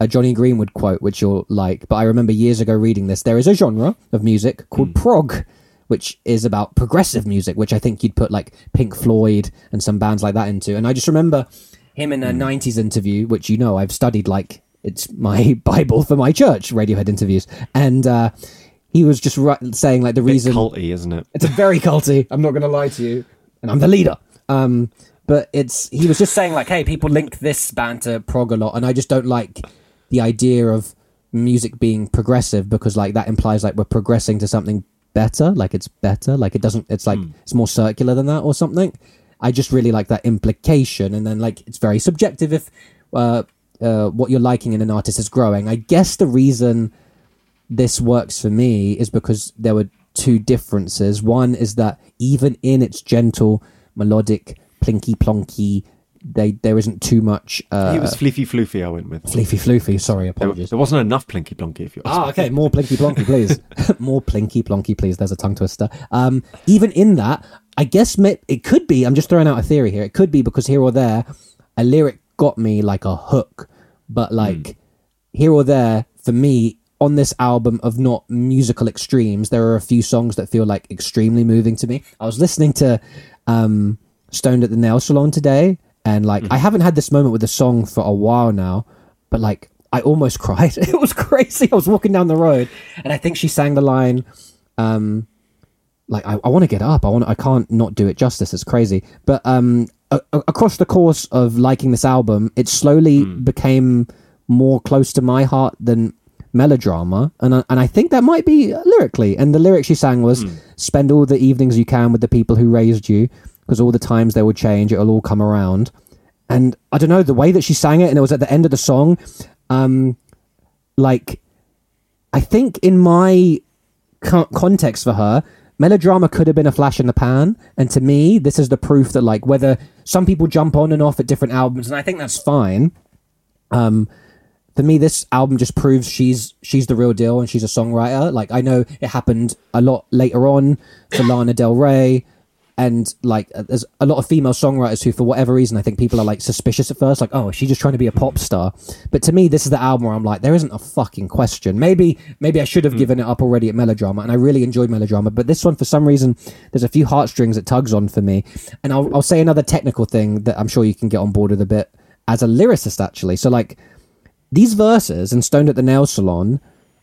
a Jonny Greenwood quote, which you'll like. But I remember years ago reading this. There is a genre of music called prog, which is about progressive music, which I think you'd put like Pink Floyd and some bands like that into. And I just remember him in a '90s interview, which you know I've studied like it's my bible for my church Radiohead interviews, and. uh he was just ri- saying like the reason culty, isn't it? it's a very culty. I'm not going to lie to you, and I'm the leader. Um, but it's he was just saying like, hey, people link this band to prog a lot, and I just don't like the idea of music being progressive because like that implies like we're progressing to something better, like it's better, like it doesn't. It's like it's more circular than that or something. I just really like that implication, and then like it's very subjective if uh, uh, what you're liking in an artist is growing. I guess the reason this works for me is because there were two differences. One is that even in its gentle, melodic, plinky plonky, they there isn't too much uh, he was fleefy floofy. I went with. fleefy floofy. Sorry, apologies. there wasn't enough plinky plonky. If you Ah, okay. More plinky plonky, please. more plinky plonky, please. There's a tongue twister. Um, even in that, I guess it could be. I'm just throwing out a theory here. It could be because here or there, a lyric got me like a hook, but like here or there, for me on this album of not musical extremes, there are a few songs that feel like extremely moving to me. I was listening to um, Stoned at the Nail Salon today, and like I haven't had this moment with the song for a while now, but like I almost cried. It was crazy. I was walking down the road, and I think she sang the line. Um, like I, I want to get up. I want. I can't not do it justice. It's crazy. But um, a- a- across the course of liking this album, it slowly became more close to my heart than melodrama, and I, and I think that might be lyrically. And the lyric she sang was, "Spend all the evenings you can with the people who raised you, because all the times they will change, it'll all come around." And I don't know the way that she sang it, and it was at the end of the song. Um, like, I think in my co- context for her, melodrama could have been a flash in the pan. And to me, this is the proof that like whether some people jump on and off at different albums, and I think that's fine. Um, for me, this album just proves she's she's the real deal and she's a songwriter. Like I know it happened a lot later on for Lana Del Rey. And like, uh, there's a lot of female songwriters who, for whatever reason, I think people are like suspicious at first, like, oh, she's just trying to be a pop star? But to me, this is the album where I'm like, there isn't a fucking question. Maybe, maybe I should have given it up already at Melodrama, and I really enjoyed Melodrama. But this one, for some reason, there's a few heartstrings it tugs on for me. And I'll, I'll say another technical thing that I'm sure you can get on board with a bit as a lyricist, actually. So like, these verses and Stoned at the Nail Salon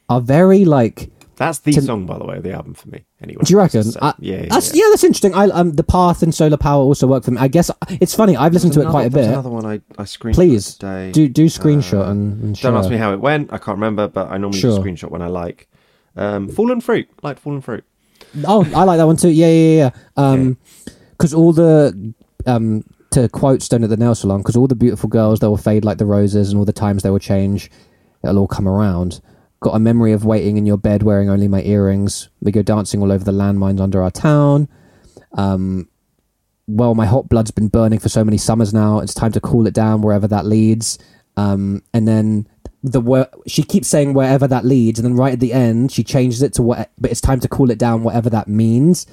are very like That's the song, by the way, of the album for me. Anyway, do you reckon? So, I- yeah, yeah, that's, yeah. yeah. that's interesting. I um, the Path and Solar Power also work for me. I guess it's funny. I've listened to it quite a bit. Another one I, I screenshot Please today. do do screenshot Uh, and, and Don't ask me how it went. I can't remember, but I normally Sure. just screenshot when I like. Um, Fallen Fruit, like Fallen Fruit. Oh, I like that one too. Yeah, yeah, yeah. Um, because all the um to quote Stoned at the Nail Salon, because all the beautiful girls they will fade like the roses, and all the times they will change, it'll all come around. Got a memory of waiting in your bed wearing only my earrings. We go dancing all over the landmines under our town. Um, well, my hot blood's been burning for so many summers now. It's time to cool it down wherever that leads. Um, and then the she keeps saying wherever that leads, and then right at the end she changes it to what. But it's time to cool it down, whatever that means.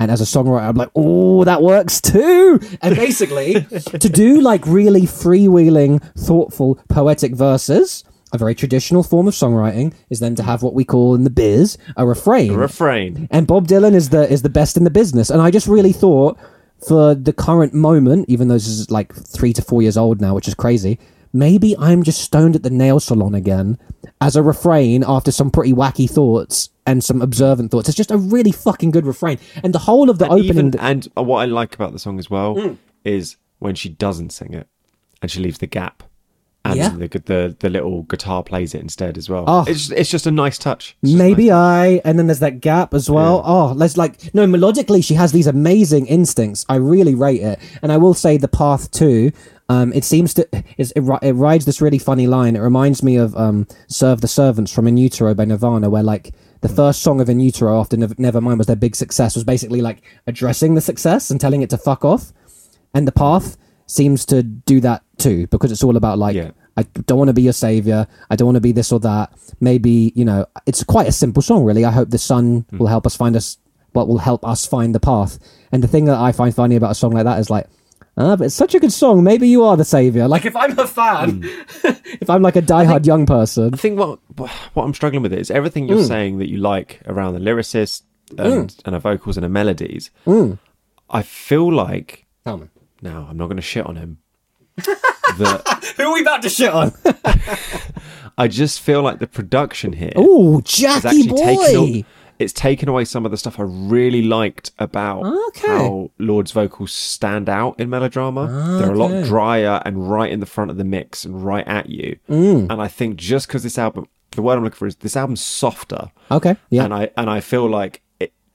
And as a songwriter, I'm like, oh, that works too. And basically, to do like really freewheeling, thoughtful, poetic verses, a very traditional form of songwriting is then to have what we call in the biz a refrain. Refrain. and Bob Dylan is the is the best in the business. And I just really thought for the current moment, even though this is like three to four years old now, which is crazy, maybe I'm just stoned at the nail salon again as a refrain after some pretty wacky thoughts and some observant thoughts. It's just a really fucking good refrain. And the whole of the And opening even, and what I like about the song as well mm. is when she doesn't sing it and she leaves the gap. And Yeah. the, the the little guitar plays it instead as well. Oh. It's it's just a nice touch. It's just a Maybe nice I, and then there's that gap as well. Oh, let's like no melodically, she has these amazing instincts. I really rate it, and I will say the path too. Um, it seems to is it, it rides this really funny line. It reminds me of um, "Serve the Servants" from In Utero by Nirvana, where like the first song of In Utero after Nev- Nevermind was their big success was basically like addressing the success and telling it to fuck off, and the path seems to do that too because it's all about like Yeah. I don't want to be your savior. I don't want to be this or that. Maybe, you know, it's quite a simple song, really. I hope the sun will help us find us, what will help us find the path. And the thing that I find funny about a song like that is like, ah, but it's such a good song. Maybe you are the savior. Like, if I'm a fan, if I'm like a diehard young person. I think what what I'm struggling with is everything Mm. you're saying that you like around the lyricist and, and the vocals and the melodies. Mm. I feel like Tell me. Now I'm not going to shit on him. that Who are we about to shit on? I just feel like the production here Oh, Jackie boy. it's taken away some of the stuff I really liked about Okay. how Lorde's vocals stand out in melodrama. They're a lot drier and right in the front of the mix and right at you. Mm. And I think just because this album, the word I'm looking for is this album's softer. Okay, yeah. and I and I feel like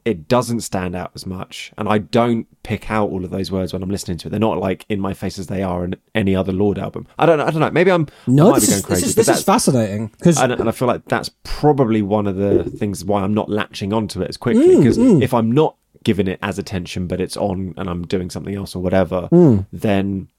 it doesn't stand out as much, and I don't pick out all of those words when I'm listening to it. They're not like in my face as they are in any other Lorde album. I don't know. I don't know. Maybe I'm no, this be is, crazy. this, is, this is that's- fascinating. Because and, I feel like that's probably one of the things why I'm not latching onto it as quickly. Mm, Because if I'm not giving it as attention, but it's on and I'm doing something else or whatever, Mm. then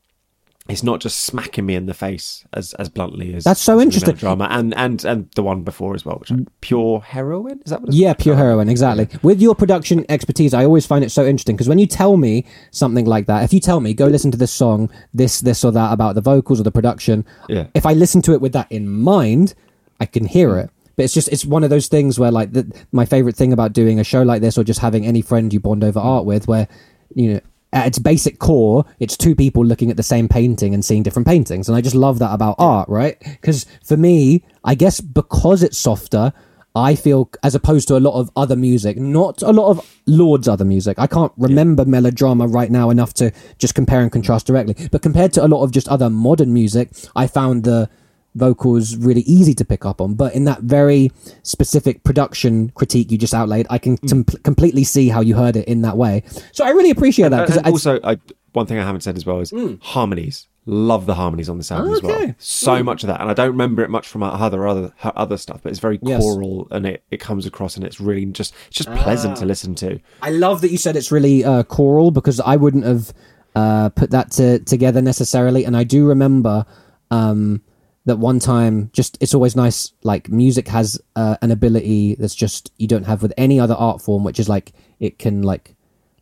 it's not just smacking me in the face as as bluntly as That's so interesting. drama and and and the one before as well, which is mm. Pure Heroine. Is that what? It's Yeah, Pure Heroine, exactly. With your production expertise, I always find it so interesting because when you tell me something like that, if you tell me, go listen to this song, this, this, or that about the vocals or the production, Yeah. if I listen to it with that in mind, I can hear mm. it. But it's just, it's one of those things where, like, the, my favorite thing about doing a show like this or just having any friend you bond over art with, where, you know, at its basic core, it's two people looking at the same painting and seeing different paintings. And I just love that about art, right? Because for me, I guess because it's softer, I feel, as opposed to a lot of other music, not a lot of Lorde's other music. I can't remember melodrama right now enough to just compare and contrast directly. But compared to a lot of just other modern music, I found the vocals really easy to pick up on. But in that very specific production critique you just outlaid, I can Mm. com- completely see how you heard it in that way. So I really appreciate that And, because and also, I, one thing I haven't said as well is harmonies. Love the harmonies on this album as well. Mm. Okay. Mm. So much of that, and I don't remember it much from her other other her other stuff, but it's very Yes. choral and it, it comes across and it's really just it's just pleasant Ah. to listen to. I love that you said it's really uh, choral because I wouldn't have uh, put that to, together necessarily. And I do remember um, that one time, just it's always nice. Like music has uh, an ability that's just you don't have with any other art form, which is like it can like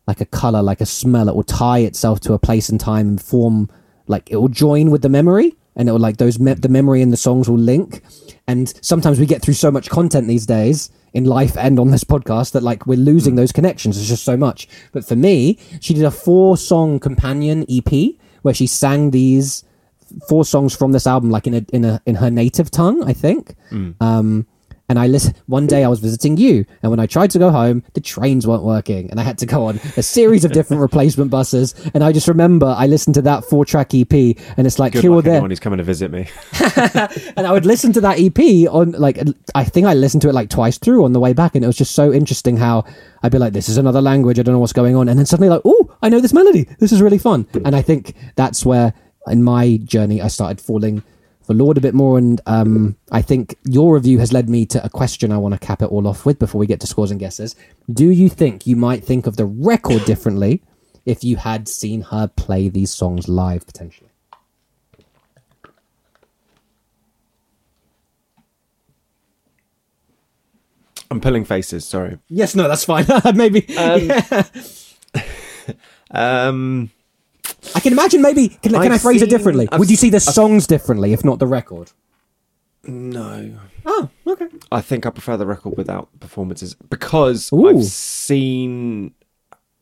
like a color, like a smell. It will tie itself to a place and time and form. Like it will join with the memory, and it will like those me- the memory and the songs will link. And sometimes we get through so much content these days in life and on this podcast that like we're losing those connections. It's just so much. But for me, she did a four song companion EP where she sang these four songs from this album like in a in a in her native tongue, I think. Um and I listen. One day I was visiting you, and when I tried to go home, the trains weren't working, and I had to go on a series of different replacement buses. And I just remember I listened to that four-track EP, and it's like Good here or there. anyone who's coming to visit me. And I would listen to that EP on like I think I listened to it like twice through on the way back, and it was just so interesting how I'd be like, "This is another language. I don't know what's going on," and then suddenly like, "Oh, I know this melody. This is really fun." And I think that's where in my journey I started falling for Lorde a bit more, and um, I think your review has led me to a question I want to cap it all off with before we get to scores and guesses. Do you think you might think of the record differently if you had seen her play these songs live potentially? I'm pulling faces. Sorry. Yes, no, that's fine. maybe. Um, I can imagine maybe. Can, can I've I phrase it differently? I've Would you see the songs differently, if not the record? no. Oh, okay. I think I prefer the record without performances because Ooh. I've seen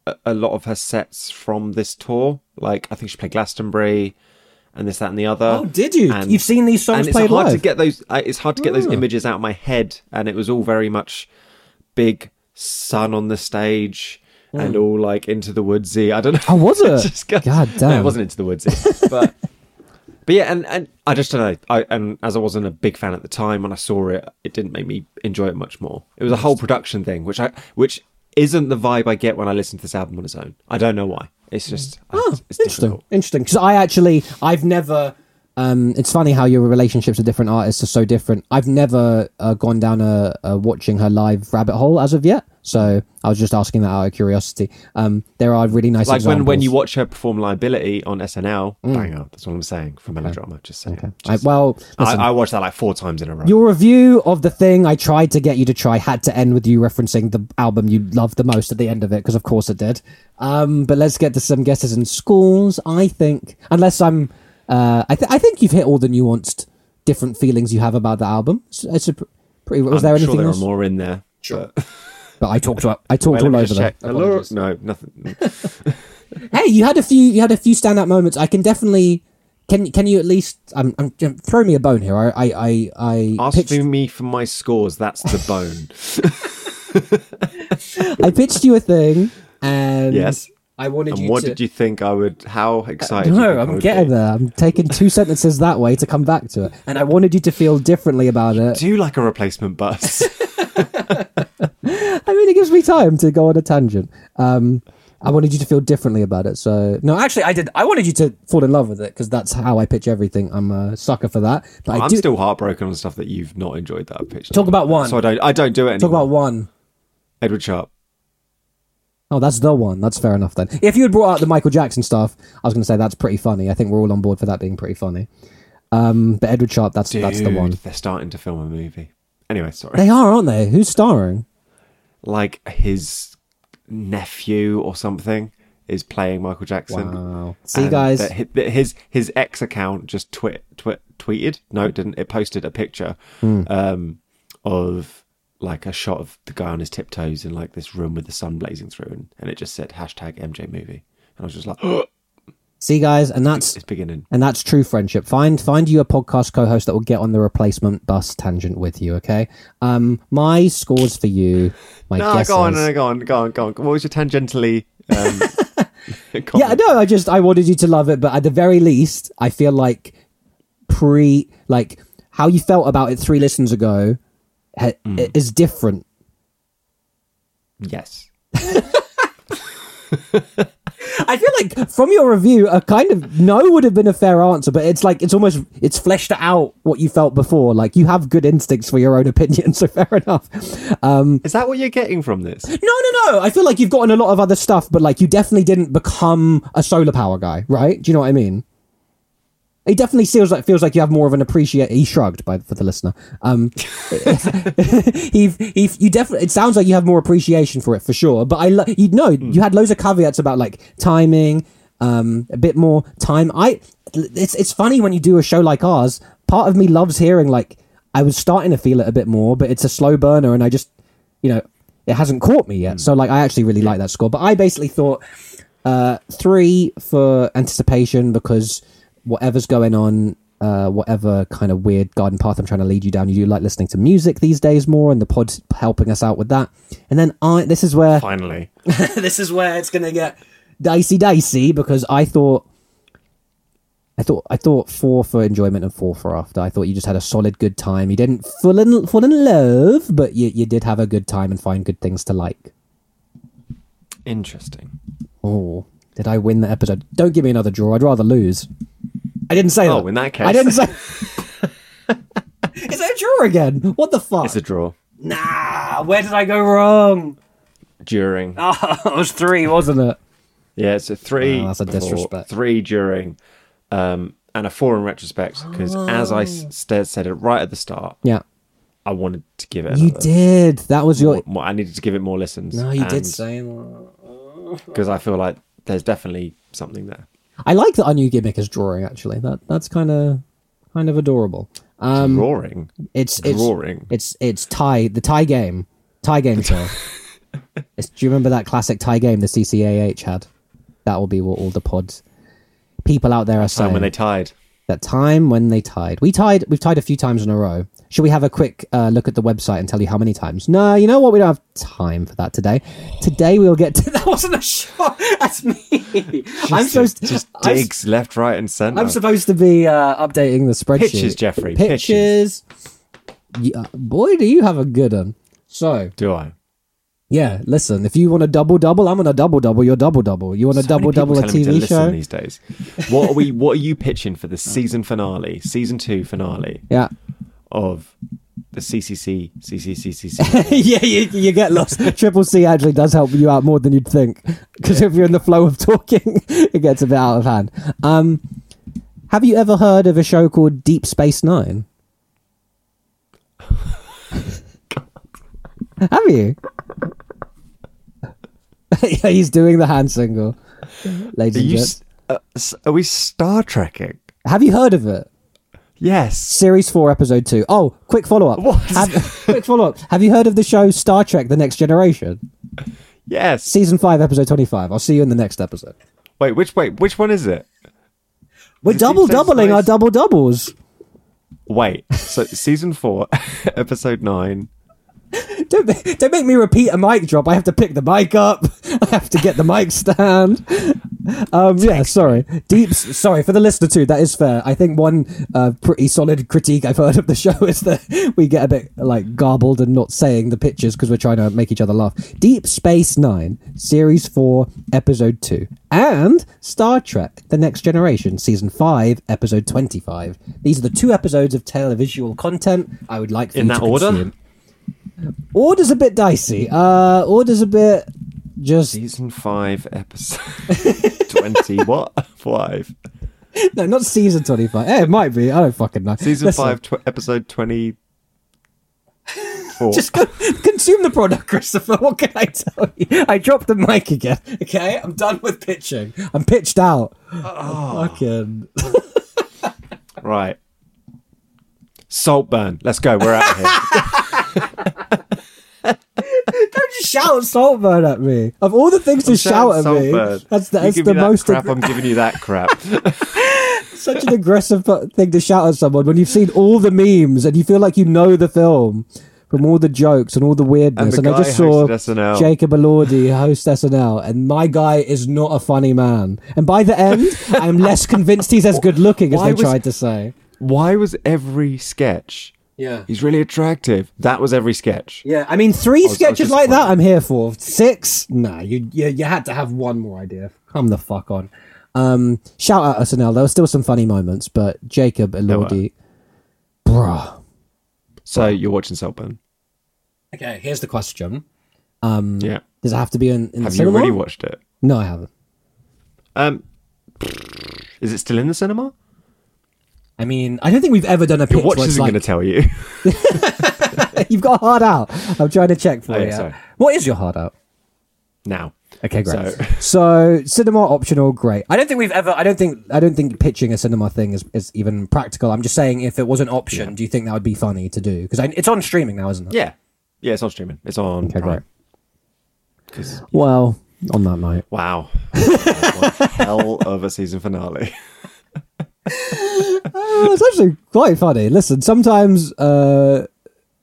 a, a lot of her sets from this tour. Like I think she played Glastonbury and this, that, and the other. Oh, did you? And- You've seen these songs and it's played hard to get those. uh, It's hard to get those Ah. images out of my head, and it was all very much big sun on the stage. And all like into the woodsy. I don't know. Hmm. Oh, was it? Just go- God No, damn. it wasn't into the woodsy. But but yeah, and, and I just don't know. I and as I wasn't a big fan at the time when I saw it, it didn't make me enjoy it much more. It was a whole production thing, which I which isn't the vibe I get when I listen to this album on its own. I don't know why. It's just Oh, it's, it's interesting. difficult. Interesting. Because I actually, I've never. Um, it's funny how your relationships with different artists are so different. I've never uh, gone down a, a watching her live rabbit hole as of yet. So I was just asking that out of curiosity. Um, there are really nice Like when, when you watch her perform Liability on SNL, banger. That's what I'm saying for melodrama. Just saying. Mm. I, Just- well, I, listen, I watched that like four times in a row. your review of the thing I tried to get you to try had to end with you referencing the album you loved the most at the end of it, because of course it did. Um, but let's get to some guesses and scores. I think, unless I'm, uh, I, th- I think you've hit all the nuanced, different feelings you have about the album. It's, it's a pr- pretty. Was I'm there anything sure there else? are more in there. Sure. But I talked. To, I talked Wait, all over just them. check. No, nothing. Hey, you had a few. You had a few standout moments. I can definitely. Can can you at least? Um, um, I'm, I'm throw me a bone here. I I I, I pitched, me for my scores, that's the bone. I pitched you a thing, and Yes. I wanted and you what to. did you think I would? How uh, excited? you No, I I'm getting be? there. I'm taking two sentences that way to come back to it, and I wanted you to feel differently about it. Do you like a replacement bus? Mean, it gives me time to go on a tangent. Um, I wanted you to feel differently about it. So no, actually, I did. I wanted you to fall in love with it because that's how I pitch everything. I'm a sucker for that. But I I'm do still heartbroken on stuff that you've not enjoyed that I pitched. talk about one. So I don't. I don't do it talk about one. Edward Sharpe. Oh, that's the one. That's fair enough then. If you had brought out the Michael Jackson stuff, I was going to say that's pretty funny. I think we're all on board for that being pretty funny. Um, but Edward Sharpe, that's that's the one. They're starting to film a movie. Anyway, sorry. They are, aren't they? Who's starring? Like his nephew or something is playing Michael Jackson. Wow. See, And guys. that his his ex account just twit, twit tweeted. No, it didn't. It posted a picture Hmm. um, of like a shot of the guy on his tiptoes in like this room with the sun blazing through, and, and it just said hashtag MJ movie. And I was just like, See, guys, and that's it's beginning. and that's true friendship. Find find you a podcast co-host that will get on the replacement bus tangent with you. Okay. Um, my scores for you. My No, guesses. go on, no, go on, go on, go on. What was your tangentially? Um, Yeah, no, I just I wanted you to love it, but at the very least, I feel like pre like how you felt about it three listens ago ha- Mm. is different. Yes. I feel like from your review, a kind of no would have been a fair answer, but it's like it's almost it's fleshed out what you felt before. Like you have good instincts for your own opinion, so fair enough. Um, Is that what you're getting from this? no, no, no. I feel like you've gotten a lot of other stuff, but like you definitely didn't become a solar power guy, right? Do you know what I mean? It definitely feels like feels like you have more of an appreciate. He shrugged by for the listener. Um, he, he, you definitely. It sounds like you have more appreciation for it for sure. But I, lo- you know, you had loads of caveats about like timing, um, a bit more time. I, it's it's funny when you do a show like ours. Part of me loves hearing like I was starting to feel it a bit more, but it's a slow burner, and I just, you know, it hasn't caught me yet. So like, I actually really like that score. But I basically thought uh, three for anticipation because whatever's going on, uh, whatever kind of weird garden path I'm trying to lead you down, you do like listening to music these days more, and the pod's helping us out with that. And then I, this is where Finally. this is where it's gonna get dicey dicey because I thought. I thought I thought four for enjoyment and four for after. I thought you just had a solid good time. You didn't fall in fall in love, but you, you did have a good time and find good things to like. Interesting. Oh, did I win the episode? Don't give me another draw. I'd rather lose. I didn't say Oh, that. in that case. I didn't say. Is it a draw again? What the fuck? It's a draw. Nah, where did I go wrong? During. Oh, it was three, wasn't it? Yeah, it's a three. Oh, that's a disrespect. Three during, um, and a four in retrospect. Because as I st- said it right at the start, Yeah. I wanted to give it. You did. That was your. more- more- I needed to give it more listens. No, you did say that. because I feel like there's definitely something there. I like that our new gimmick is drawing. Actually, that that's kind of kind of adorable. Um, Drawing, it's it's drawing. it's it's tie the tie game tie game show. It's- do you remember that classic tie game the CCAH had? That will be what all the pods people out there are Time saying. when they tied. that time when they tied. We tied. We've tied a few times in a row. Should we have a quick uh, look at the website and tell you how many times? No, you know what? We don't have time for that today. Today we'll get to. That wasn't a shot. That's me. I'm supposed to just I'm, digs left, right, and centre. I'm supposed to be uh, updating the spreadsheet. Pitches, Jeffrey, Pitches. Yeah, boy, do you have a good one. So Do I? yeah, listen. If you want a double double, I'm gonna double double. You're double double. You want a So double double a telling me to TV show? these days. What are we? What are you pitching for the season finale, season two finale Yeah. Of the CCC CCCCC? yeah, you, you get lost. Triple C actually does help you out more than you'd think. Because if you're in the flow of talking, it gets a bit out of hand. Um, have you ever heard of a show called Deep Space Nine? have you? yeah, he's doing the hand single. Ladies Are, and gents. uh, are we Star Trekking? Have you heard of it? Yes. Series 4, Episode 2. Oh, quick follow up. What? quick follow up. Have you heard of the show Star Trek The Next Generation? Yes. Season 5, Episode 25. I'll see you in the next episode. Wait, which wait, which one is it? We're double doubling our double doubles. Wait, so season four, episode nine. Don't, don't make me repeat a mic drop. I have to pick the mic up. I have to get the mic stand. Um, yeah, sorry. Deep. Sorry for the listener too. That is fair. I think one uh, pretty solid critique I've heard of the show is that we get a bit like garbled and not saying the pictures because we're trying to make each other laugh. Deep Space Nine, Series Four, Episode Two, and Star Trek: The Next Generation, Season Five, Episode Twenty-Five. These are the two episodes of televisual content I would like for In you that to order? consume. Order's a bit dicey. Uh, order's a bit just Season five, episode twenty. what five? no, not season twenty five. Eh, it might be. I don't fucking know. Season Listen, five, tw- episode twenty. Four. Just go, consume the product, Christopher. What can I tell you? I dropped the mic again. Okay, I'm done with pitching. I'm pitched out. Oh. Fucking. right. Saltburn. Let's go. We're out of here. Don't just shout Saltburn at me. Of all the things to shout at me, Saltburn. that's the, that's the me most crap. ag- I'm giving you that crap. such an aggressive thing to shout at someone when you've seen all the memes and you feel like you know the film from all the jokes and all the weirdness. And And, I just saw SNL. Jacob Elordi host SNL, and my guy is not a funny man. And by the end, I'm less convinced he's as good looking as Why they was- tried to say. Why was every sketch? Yeah. He's really attractive. That was every sketch. Yeah, I mean, three I was sketches like that. I'm here for. Six? Nah, you, you you had to have one more idea. Come the fuck on. Um, shout out SNL. There were still some funny moments, but Jacob Elordi, bruh. So you're watching Saltburn. Okay, here's the question. Um, Yeah. Does it have to be in, in the Have you cinema? already watched it? No, I haven't. Um, is it still in the cinema? I mean, I don't think we've ever done a pitch Your watch isn't like going to tell you. you've got a hard out. I'm trying to check for Oh, you. sorry. What is your hard out? now. Okay, great. So- So, cinema optional, great. I don't think we've ever. I don't think. I don't think pitching a cinema thing is, is even practical. I'm just saying, if it was an option, do you think that would be funny to do? Because it's on streaming now, isn't it? Yeah. Yeah, it's on streaming. It's on Okay, Prime. great. Well, on that night. wow. Hell of a season finale. Oh, it's actually quite funny. Listen, sometimes uh,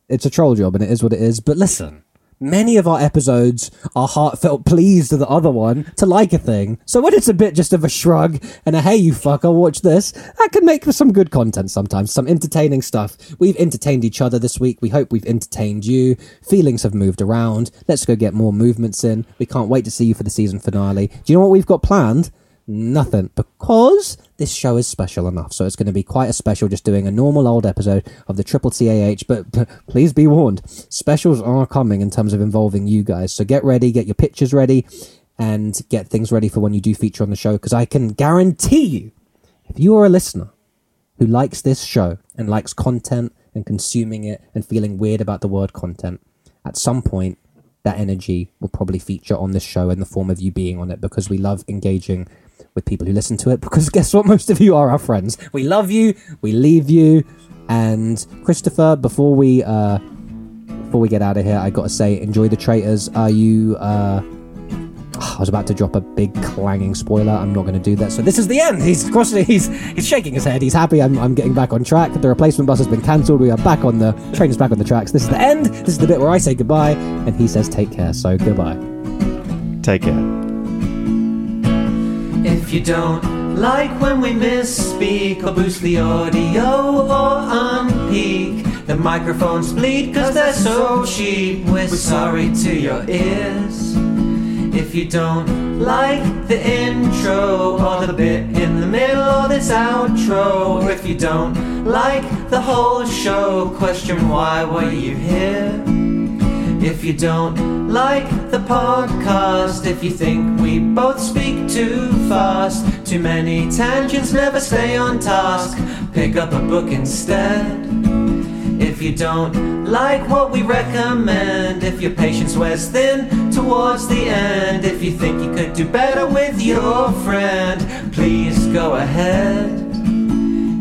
it's a troll job, and it is what it is. But listen, many of our episodes are heartfelt pleas to the other one to like a thing. So when it's a bit just of a shrug and a hey, you fucker, watch this, that can make for some good content sometimes, some entertaining stuff. We've entertained each other this week. We hope we've entertained you. Feelings have moved around. Let's go get more movements in. We can't wait to see you for the season finale. Do you know what we've got planned? Nothing, because this show is special enough. So it's going to be quite a special, just doing a normal old episode of the Triple CAH. But p- please be warned, specials are coming in terms of involving you guys. So get ready, get your pictures ready, and get things ready for when you do feature on the show. Because I can guarantee you, if you are a listener who likes this show and likes content and consuming it and feeling weird about the word content, at some point that energy will probably feature on this show in the form of you being on it because we love engaging with people who listen to it because guess what most of you are our friends we love you we leave you and christopher before we uh before we get out of here i gotta say enjoy the traitors are you uh I was about to drop a big clanging spoiler. I'm not going to do that. So this is the end. He's crossing. He's he's shaking his head. He's happy. I'm, I'm getting back on track. The replacement bus has been cancelled. We are back on the train is back on the tracks. This is the end. This is the bit where I say goodbye, and he says take care. So goodbye. Take care. If you don't like when we misspeak or boost the audio or unpeak, the microphones bleed cause they're so cheap. We're sorry to your ears. If you don't like the intro or the bit in the middle or this outro, or if you don't like the whole show, question why were you here? If you don't like the podcast, if you think we both speak too fast, too many tangents never stay on task, pick up a book instead. If you don't like what we recommend, if your patience wears thin towards the end, if you think you could do better with your friend, please go ahead.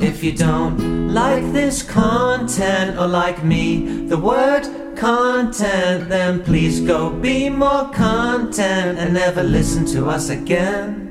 If you don't like this content or like me, the word content, then please go be more content and never listen to us again.